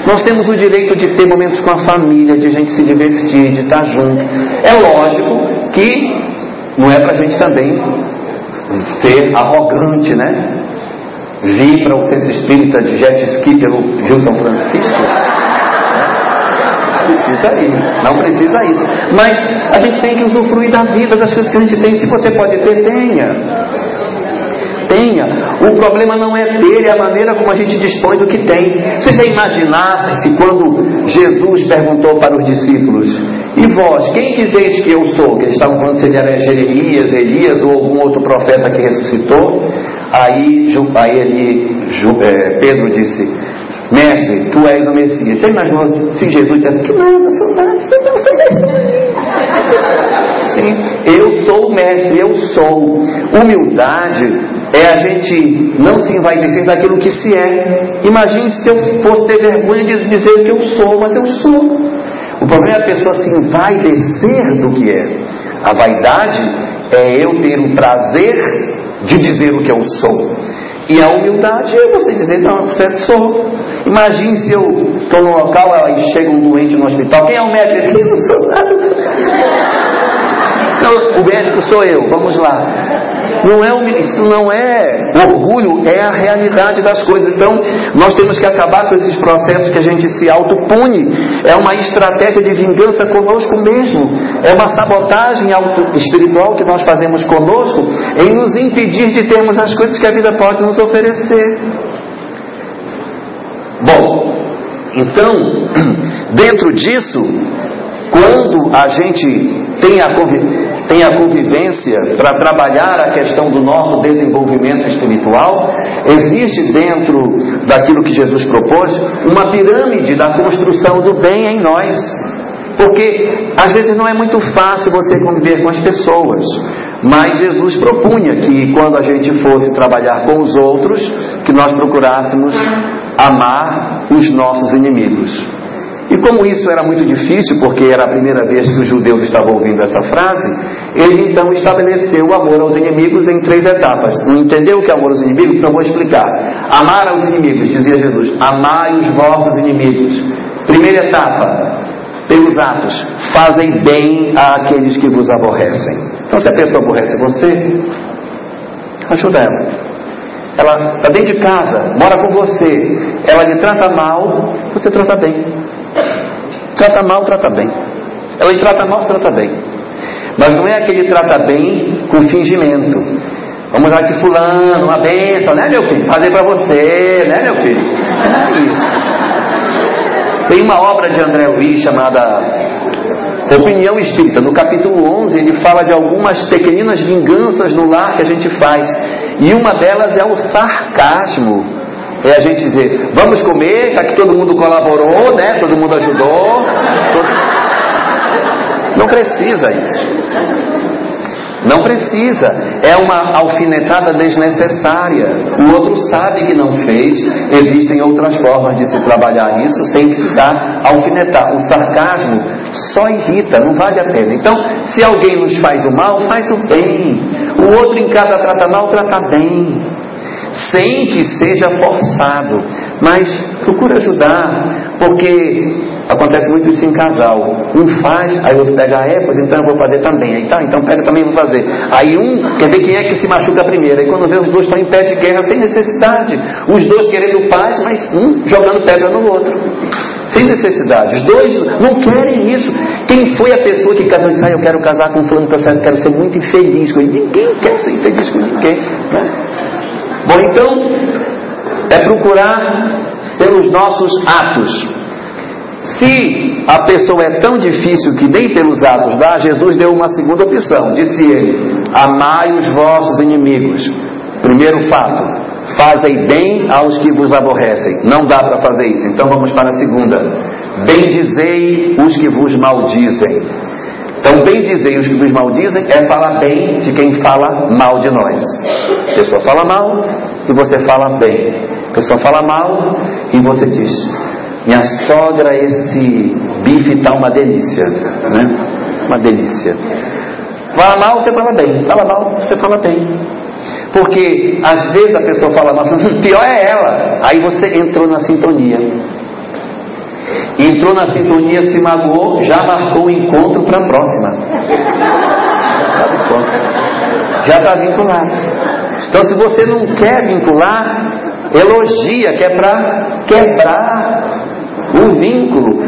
nós temos o direito de ter momentos com a família, de a gente se divertir, de estar junto. É lógico que não é para a gente também ser arrogante, né? Vir para o centro espírita de jet ski pelo Rio São Francisco. Precisa ir, não precisa isso. Mas a gente tem que usufruir da vida, das coisas que a gente tem. Se você pode ter, tenha tenha. O problema não é ter, é a maneira como a gente dispõe do que tem. Vocês já imaginassem se quando Jesus perguntou para os discípulos: E vós, quem dizeis que eu sou? Que eles estavam falando se ele era Jeremias, Elias ou algum outro profeta que ressuscitou. Aí, aí ele, é, Pedro disse: Mestre, tu és o Messias. Você imaginou se Jesus dissesse que nada, sou nada, sou nada, sou mestre. Sim, eu sou o mestre, eu sou. Humildade é a gente não se envaidecer daquilo que se é. Imagine se eu fosse ter vergonha de dizer que eu sou, mas eu sou. O problema é a pessoa se envaidecer do que é. A vaidade é eu ter o prazer de dizer o que eu sou. E a humildade é você dizer, não, certo, sou. Imagine se eu estou num local e chega um doente no hospital, quem é o médico? Eu não sou nada. Não, o médico sou eu, vamos lá. Não é, isso não é orgulho, é a realidade das coisas. Então, nós temos que acabar com esses processos que a gente se autopune. É uma estratégia de vingança conosco mesmo. É uma sabotagem espiritual que nós fazemos conosco em nos impedir de termos as coisas que a vida pode nos oferecer. Bom, então, *clears throat* dentro disso, quando a gente tem a, tem a convivência para trabalhar a questão do nosso desenvolvimento espiritual, existe dentro daquilo que Jesus propôs uma pirâmide da construção do bem em nós. Porque às vezes não é muito fácil você conviver com as pessoas, mas Jesus propunha que quando a gente fosse trabalhar com os outros, que nós procurássemos amar os nossos inimigos. E como isso era muito difícil, porque era a primeira vez que os judeus estavam ouvindo essa frase, ele então estabeleceu o amor aos inimigos em três etapas. Não entendeu o que é amor aos inimigos? Então vou explicar. Amar aos inimigos, dizia Jesus, amai os vossos inimigos. Primeira etapa, pelos atos, fazem bem àqueles que vos aborrecem. Então se a pessoa aborrece você, ajuda ela. Ela está dentro de casa, mora com você, ela lhe trata mal, você trata bem. Trata mal, trata bem. Ela trata mal, trata bem. Mas não é aquele trata bem com fingimento. Vamos lá que fulano, uma bênção, né meu filho? Fazer para você, né meu filho? Não é isso. Tem uma obra de André Luiz chamada Opinião Espírita. No capítulo 11 ele fala de algumas pequeninas vinganças no lar que a gente faz. E uma delas é o sarcasmo. É a gente dizer, vamos comer, já que todo mundo colaborou, né? Todo mundo ajudou. Todo... Não precisa isso. Não precisa. É uma alfinetada desnecessária. O outro sabe que não fez. Existem outras formas de se trabalhar isso sem precisar alfinetar. O sarcasmo só irrita, não vale a pena. Então, se alguém nos faz o mal, faz o bem. O outro em casa trata mal, trata bem sem que seja forçado, mas procura ajudar, porque acontece muito isso em casal. Um faz, aí o outro pega, é, pois então eu vou fazer também. Aí tá, então pega também vou fazer. Aí um quer ver quem é que se machuca primeiro. Aí quando vê os dois estão em pé de guerra sem necessidade. Os dois querendo paz, mas um jogando pedra no outro. Sem necessidade. Os dois não querem isso. Quem foi a pessoa que casou e disse, ah, eu quero casar com fulano, eu quero ser muito infeliz com ele. Ninguém quer ser infeliz com ninguém. Né? Bom, então, é procurar pelos nossos atos. Se a pessoa é tão difícil que nem pelos atos dá, Jesus deu uma segunda opção. Disse ele: Amai os vossos inimigos. Primeiro fato, Fazei bem aos que vos aborrecem. Não dá para fazer isso. Então vamos para a segunda. Bendizei os que vos maldizem. Então, bendizei os que vos maldizem é falar bem de quem fala mal de nós. A pessoa fala mal e você fala bem. A pessoa fala mal e você diz: Minha sogra, esse bife tá uma delícia. Né? Uma delícia. Fala mal, você fala bem. Fala mal, você fala bem. Porque às vezes a pessoa fala mal, *laughs* pior é ela. Aí você entrou na sintonia. Entrou na sintonia, se magoou, já marcou o encontro para a próxima. Já está vinculado. Então, se você não quer vincular, elogia, que é para quebrar o vínculo.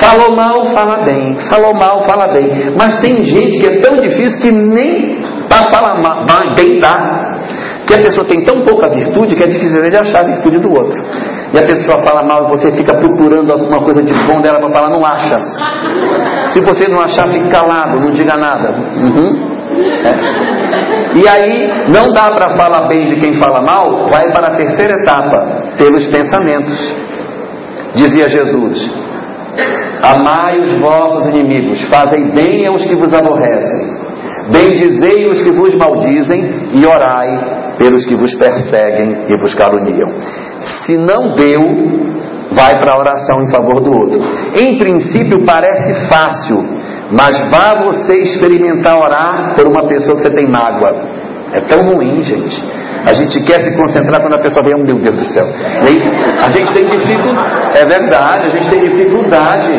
Falou mal, fala bem. Falou mal, fala bem. Mas tem gente que é tão difícil que nem para falar mal, bem dá. Que a pessoa tem tão pouca virtude que é difícil de achar a virtude do outro. E a pessoa fala mal você fica procurando alguma coisa de bom dela para falar, não acha. Se você não achar, fique calado, não diga nada. Uhum. É. E aí, não dá para falar bem de quem fala mal, vai para a terceira etapa, pelos pensamentos. Dizia Jesus: Amai os vossos inimigos, fazei bem aos que vos aborrecem, bendizei os que vos maldizem e orai pelos que vos perseguem e vos caluniam. Se não deu, vai para a oração em favor do outro. Em princípio parece fácil, mas vá você experimentar orar por uma pessoa que você tem mágoa. É tão ruim, gente. A gente quer se concentrar quando a pessoa vem, oh, meu Deus do céu. a gente tem dificuldade, é verdade, a gente tem dificuldade.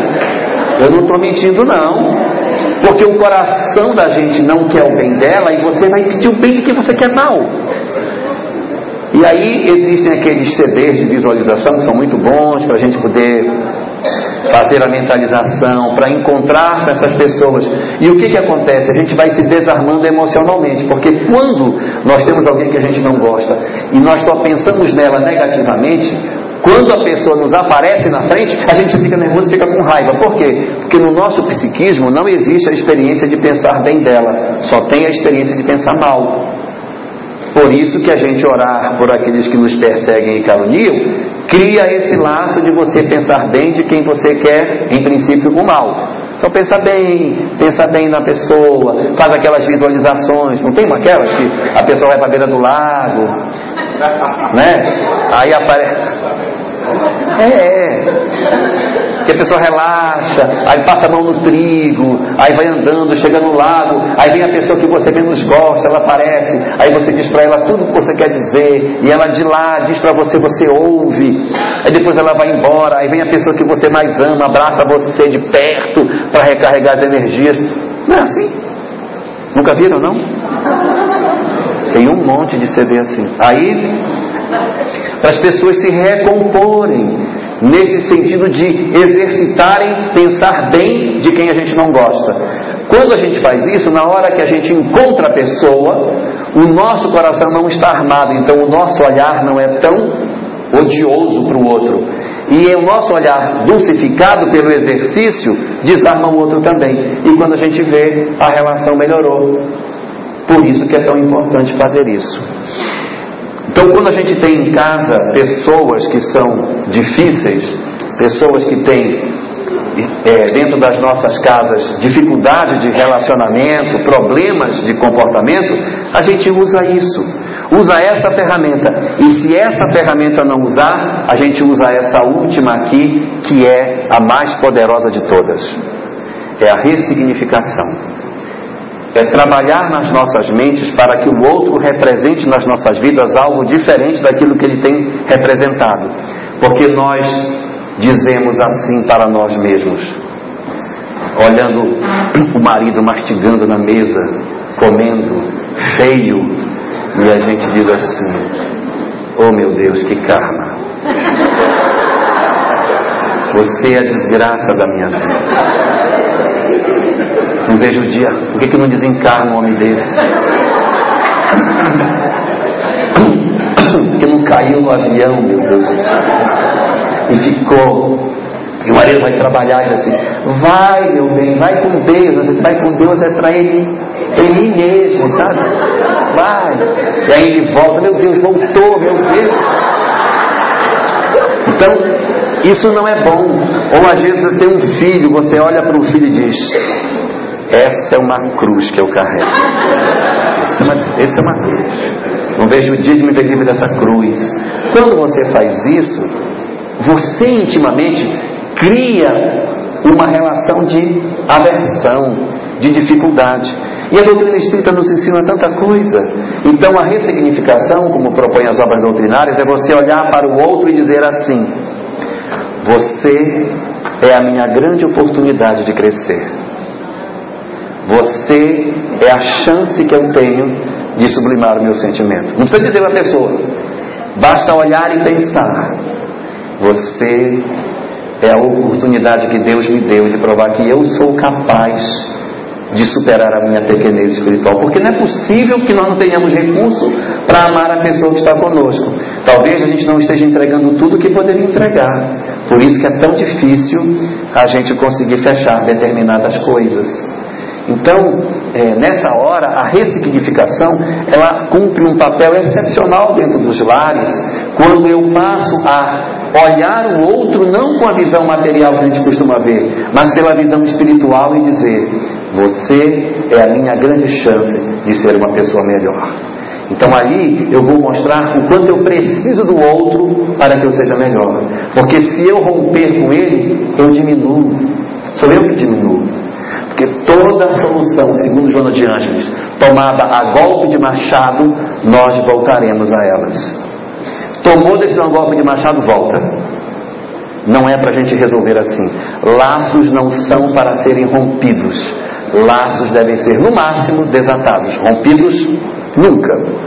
Eu não estou mentindo, não. Porque o coração da gente não quer o bem dela e você vai pedir o bem de quem você quer mal. E aí existem aqueles CDs de visualização que são muito bons para a gente poder fazer a mentalização, para encontrar com essas pessoas. E o que, que acontece? A gente vai se desarmando emocionalmente, porque quando nós temos alguém que a gente não gosta e nós só pensamos nela negativamente, quando a pessoa nos aparece na frente, a gente fica nervoso fica com raiva. Por quê? Porque no nosso psiquismo não existe a experiência de pensar bem dela, só tem a experiência de pensar mal. Por isso que a gente orar por aqueles que nos perseguem e caluniam, cria esse laço de você pensar bem de quem você quer, em princípio, o mal. Então pensa bem, pensa bem na pessoa, faz aquelas visualizações, não tem aquelas que a pessoa vai para a beira do lago, né? Aí aparece. É, é que a pessoa relaxa, aí passa a mão no trigo, aí vai andando, chega no lago, aí vem a pessoa que você menos gosta, ela aparece, aí você diz para ela tudo que você quer dizer, e ela de lá diz para você, você ouve, aí depois ela vai embora, aí vem a pessoa que você mais ama, abraça você de perto para recarregar as energias. Não é assim? Nunca viram, não? Tem um monte de CD assim. Aí, para as pessoas se recomporem, nesse sentido de exercitarem, pensar bem de quem a gente não gosta. Quando a gente faz isso, na hora que a gente encontra a pessoa, o nosso coração não está armado, então o nosso olhar não é tão odioso para o outro. E o nosso olhar dulcificado pelo exercício desarma o outro também. E quando a gente vê, a relação melhorou. Por isso que é tão importante fazer isso. Então, quando a gente tem em casa pessoas que são difíceis, pessoas que têm é, dentro das nossas casas dificuldade de relacionamento, problemas de comportamento, a gente usa isso. Usa essa ferramenta. E se essa ferramenta não usar, a gente usa essa última aqui, que é a mais poderosa de todas. É a ressignificação é trabalhar nas nossas mentes para que o outro represente nas nossas vidas algo diferente daquilo que ele tem representado. Porque nós dizemos assim para nós mesmos, olhando o marido mastigando na mesa, comendo, feio, e a gente diz assim: Oh meu Deus, que karma! Você é a desgraça da minha vida. Não vejo o dia. Por que, que não desencarna um homem desse? Porque não caiu no avião, meu Deus. E ficou. E o marido vai trabalhar e diz assim: Vai, meu bem, vai com Deus. Você vai com Deus é para ele, ele mesmo, sabe? vai. E aí ele volta, meu Deus, voltou, meu Deus. Então, isso não é bom. Ou às vezes você tem um filho, você olha para o filho e diz: Essa é uma cruz que eu carrego. Essa é uma, essa é uma cruz. Não vejo o dia de me ver livre dessa cruz. Quando você faz isso, você intimamente cria uma relação de aversão, de dificuldade. E a doutrina espírita nos ensina tanta coisa. Então a ressignificação, como propõem as obras doutrinárias, é você olhar para o outro e dizer assim: Você é a minha grande oportunidade de crescer. Você é a chance que eu tenho de sublimar o meu sentimento. Não precisa dizer para a pessoa, basta olhar e pensar. Você é a oportunidade que Deus me deu de provar que eu sou capaz de superar a minha pequenez espiritual, porque não é possível que nós não tenhamos recurso para amar a pessoa que está conosco. Talvez a gente não esteja entregando tudo que poderia entregar. Por isso que é tão difícil a gente conseguir fechar determinadas coisas. Então, é, nessa hora, a ressignificação ela cumpre um papel excepcional dentro dos lares, quando eu passo a olhar o outro não com a visão material que a gente costuma ver, mas pela visão espiritual e dizer: Você é a minha grande chance de ser uma pessoa melhor. Então ali eu vou mostrar o quanto eu preciso do outro para que eu seja melhor. Porque se eu romper com ele, eu diminuo. Sou eu que diminuo. Porque toda solução, segundo Joana de Ângeles, tomada a golpe de machado, nós voltaremos a elas. Tomou decisão golpe de machado, volta. Não é para a gente resolver assim. Laços não são para serem rompidos. Laços devem ser, no máximo, desatados. Rompidos, nunca.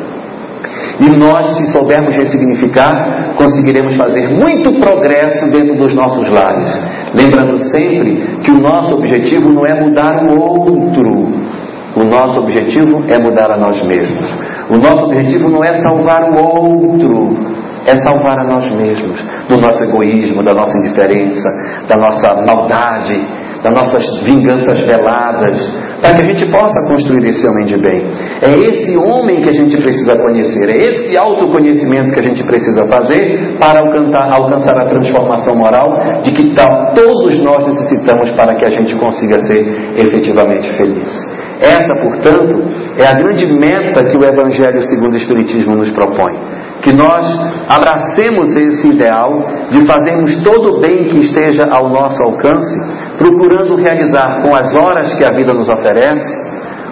E nós, se soubermos ressignificar, conseguiremos fazer muito progresso dentro dos nossos lares. Lembrando sempre que o nosso objetivo não é mudar o outro. O nosso objetivo é mudar a nós mesmos. O nosso objetivo não é salvar o outro é salvar a nós mesmos do nosso egoísmo, da nossa indiferença, da nossa maldade, das nossas vinganças veladas, para que a gente possa construir esse homem de bem. É esse homem que a gente precisa conhecer, é esse autoconhecimento que a gente precisa fazer para alcançar, alcançar a transformação moral de que todos nós necessitamos para que a gente consiga ser efetivamente feliz. Essa, portanto, é a grande meta que o Evangelho segundo o Espiritismo nos propõe que nós abracemos esse ideal de fazermos todo o bem que esteja ao nosso alcance, procurando realizar com as horas que a vida nos oferece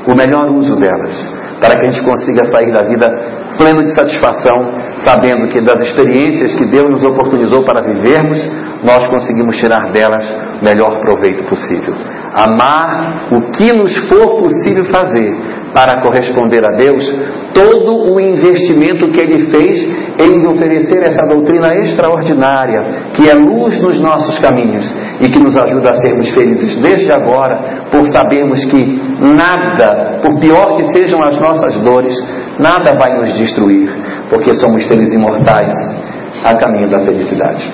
o melhor uso delas, para que a gente consiga sair da vida pleno de satisfação, sabendo que das experiências que Deus nos oportunizou para vivermos, nós conseguimos tirar delas o melhor proveito possível. Amar o que nos for possível fazer para corresponder a Deus todo o investimento que ele fez em oferecer essa doutrina extraordinária, que é luz nos nossos caminhos e que nos ajuda a sermos felizes desde agora, por sabermos que nada, por pior que sejam as nossas dores, nada vai nos destruir, porque somos seres imortais a caminho da felicidade.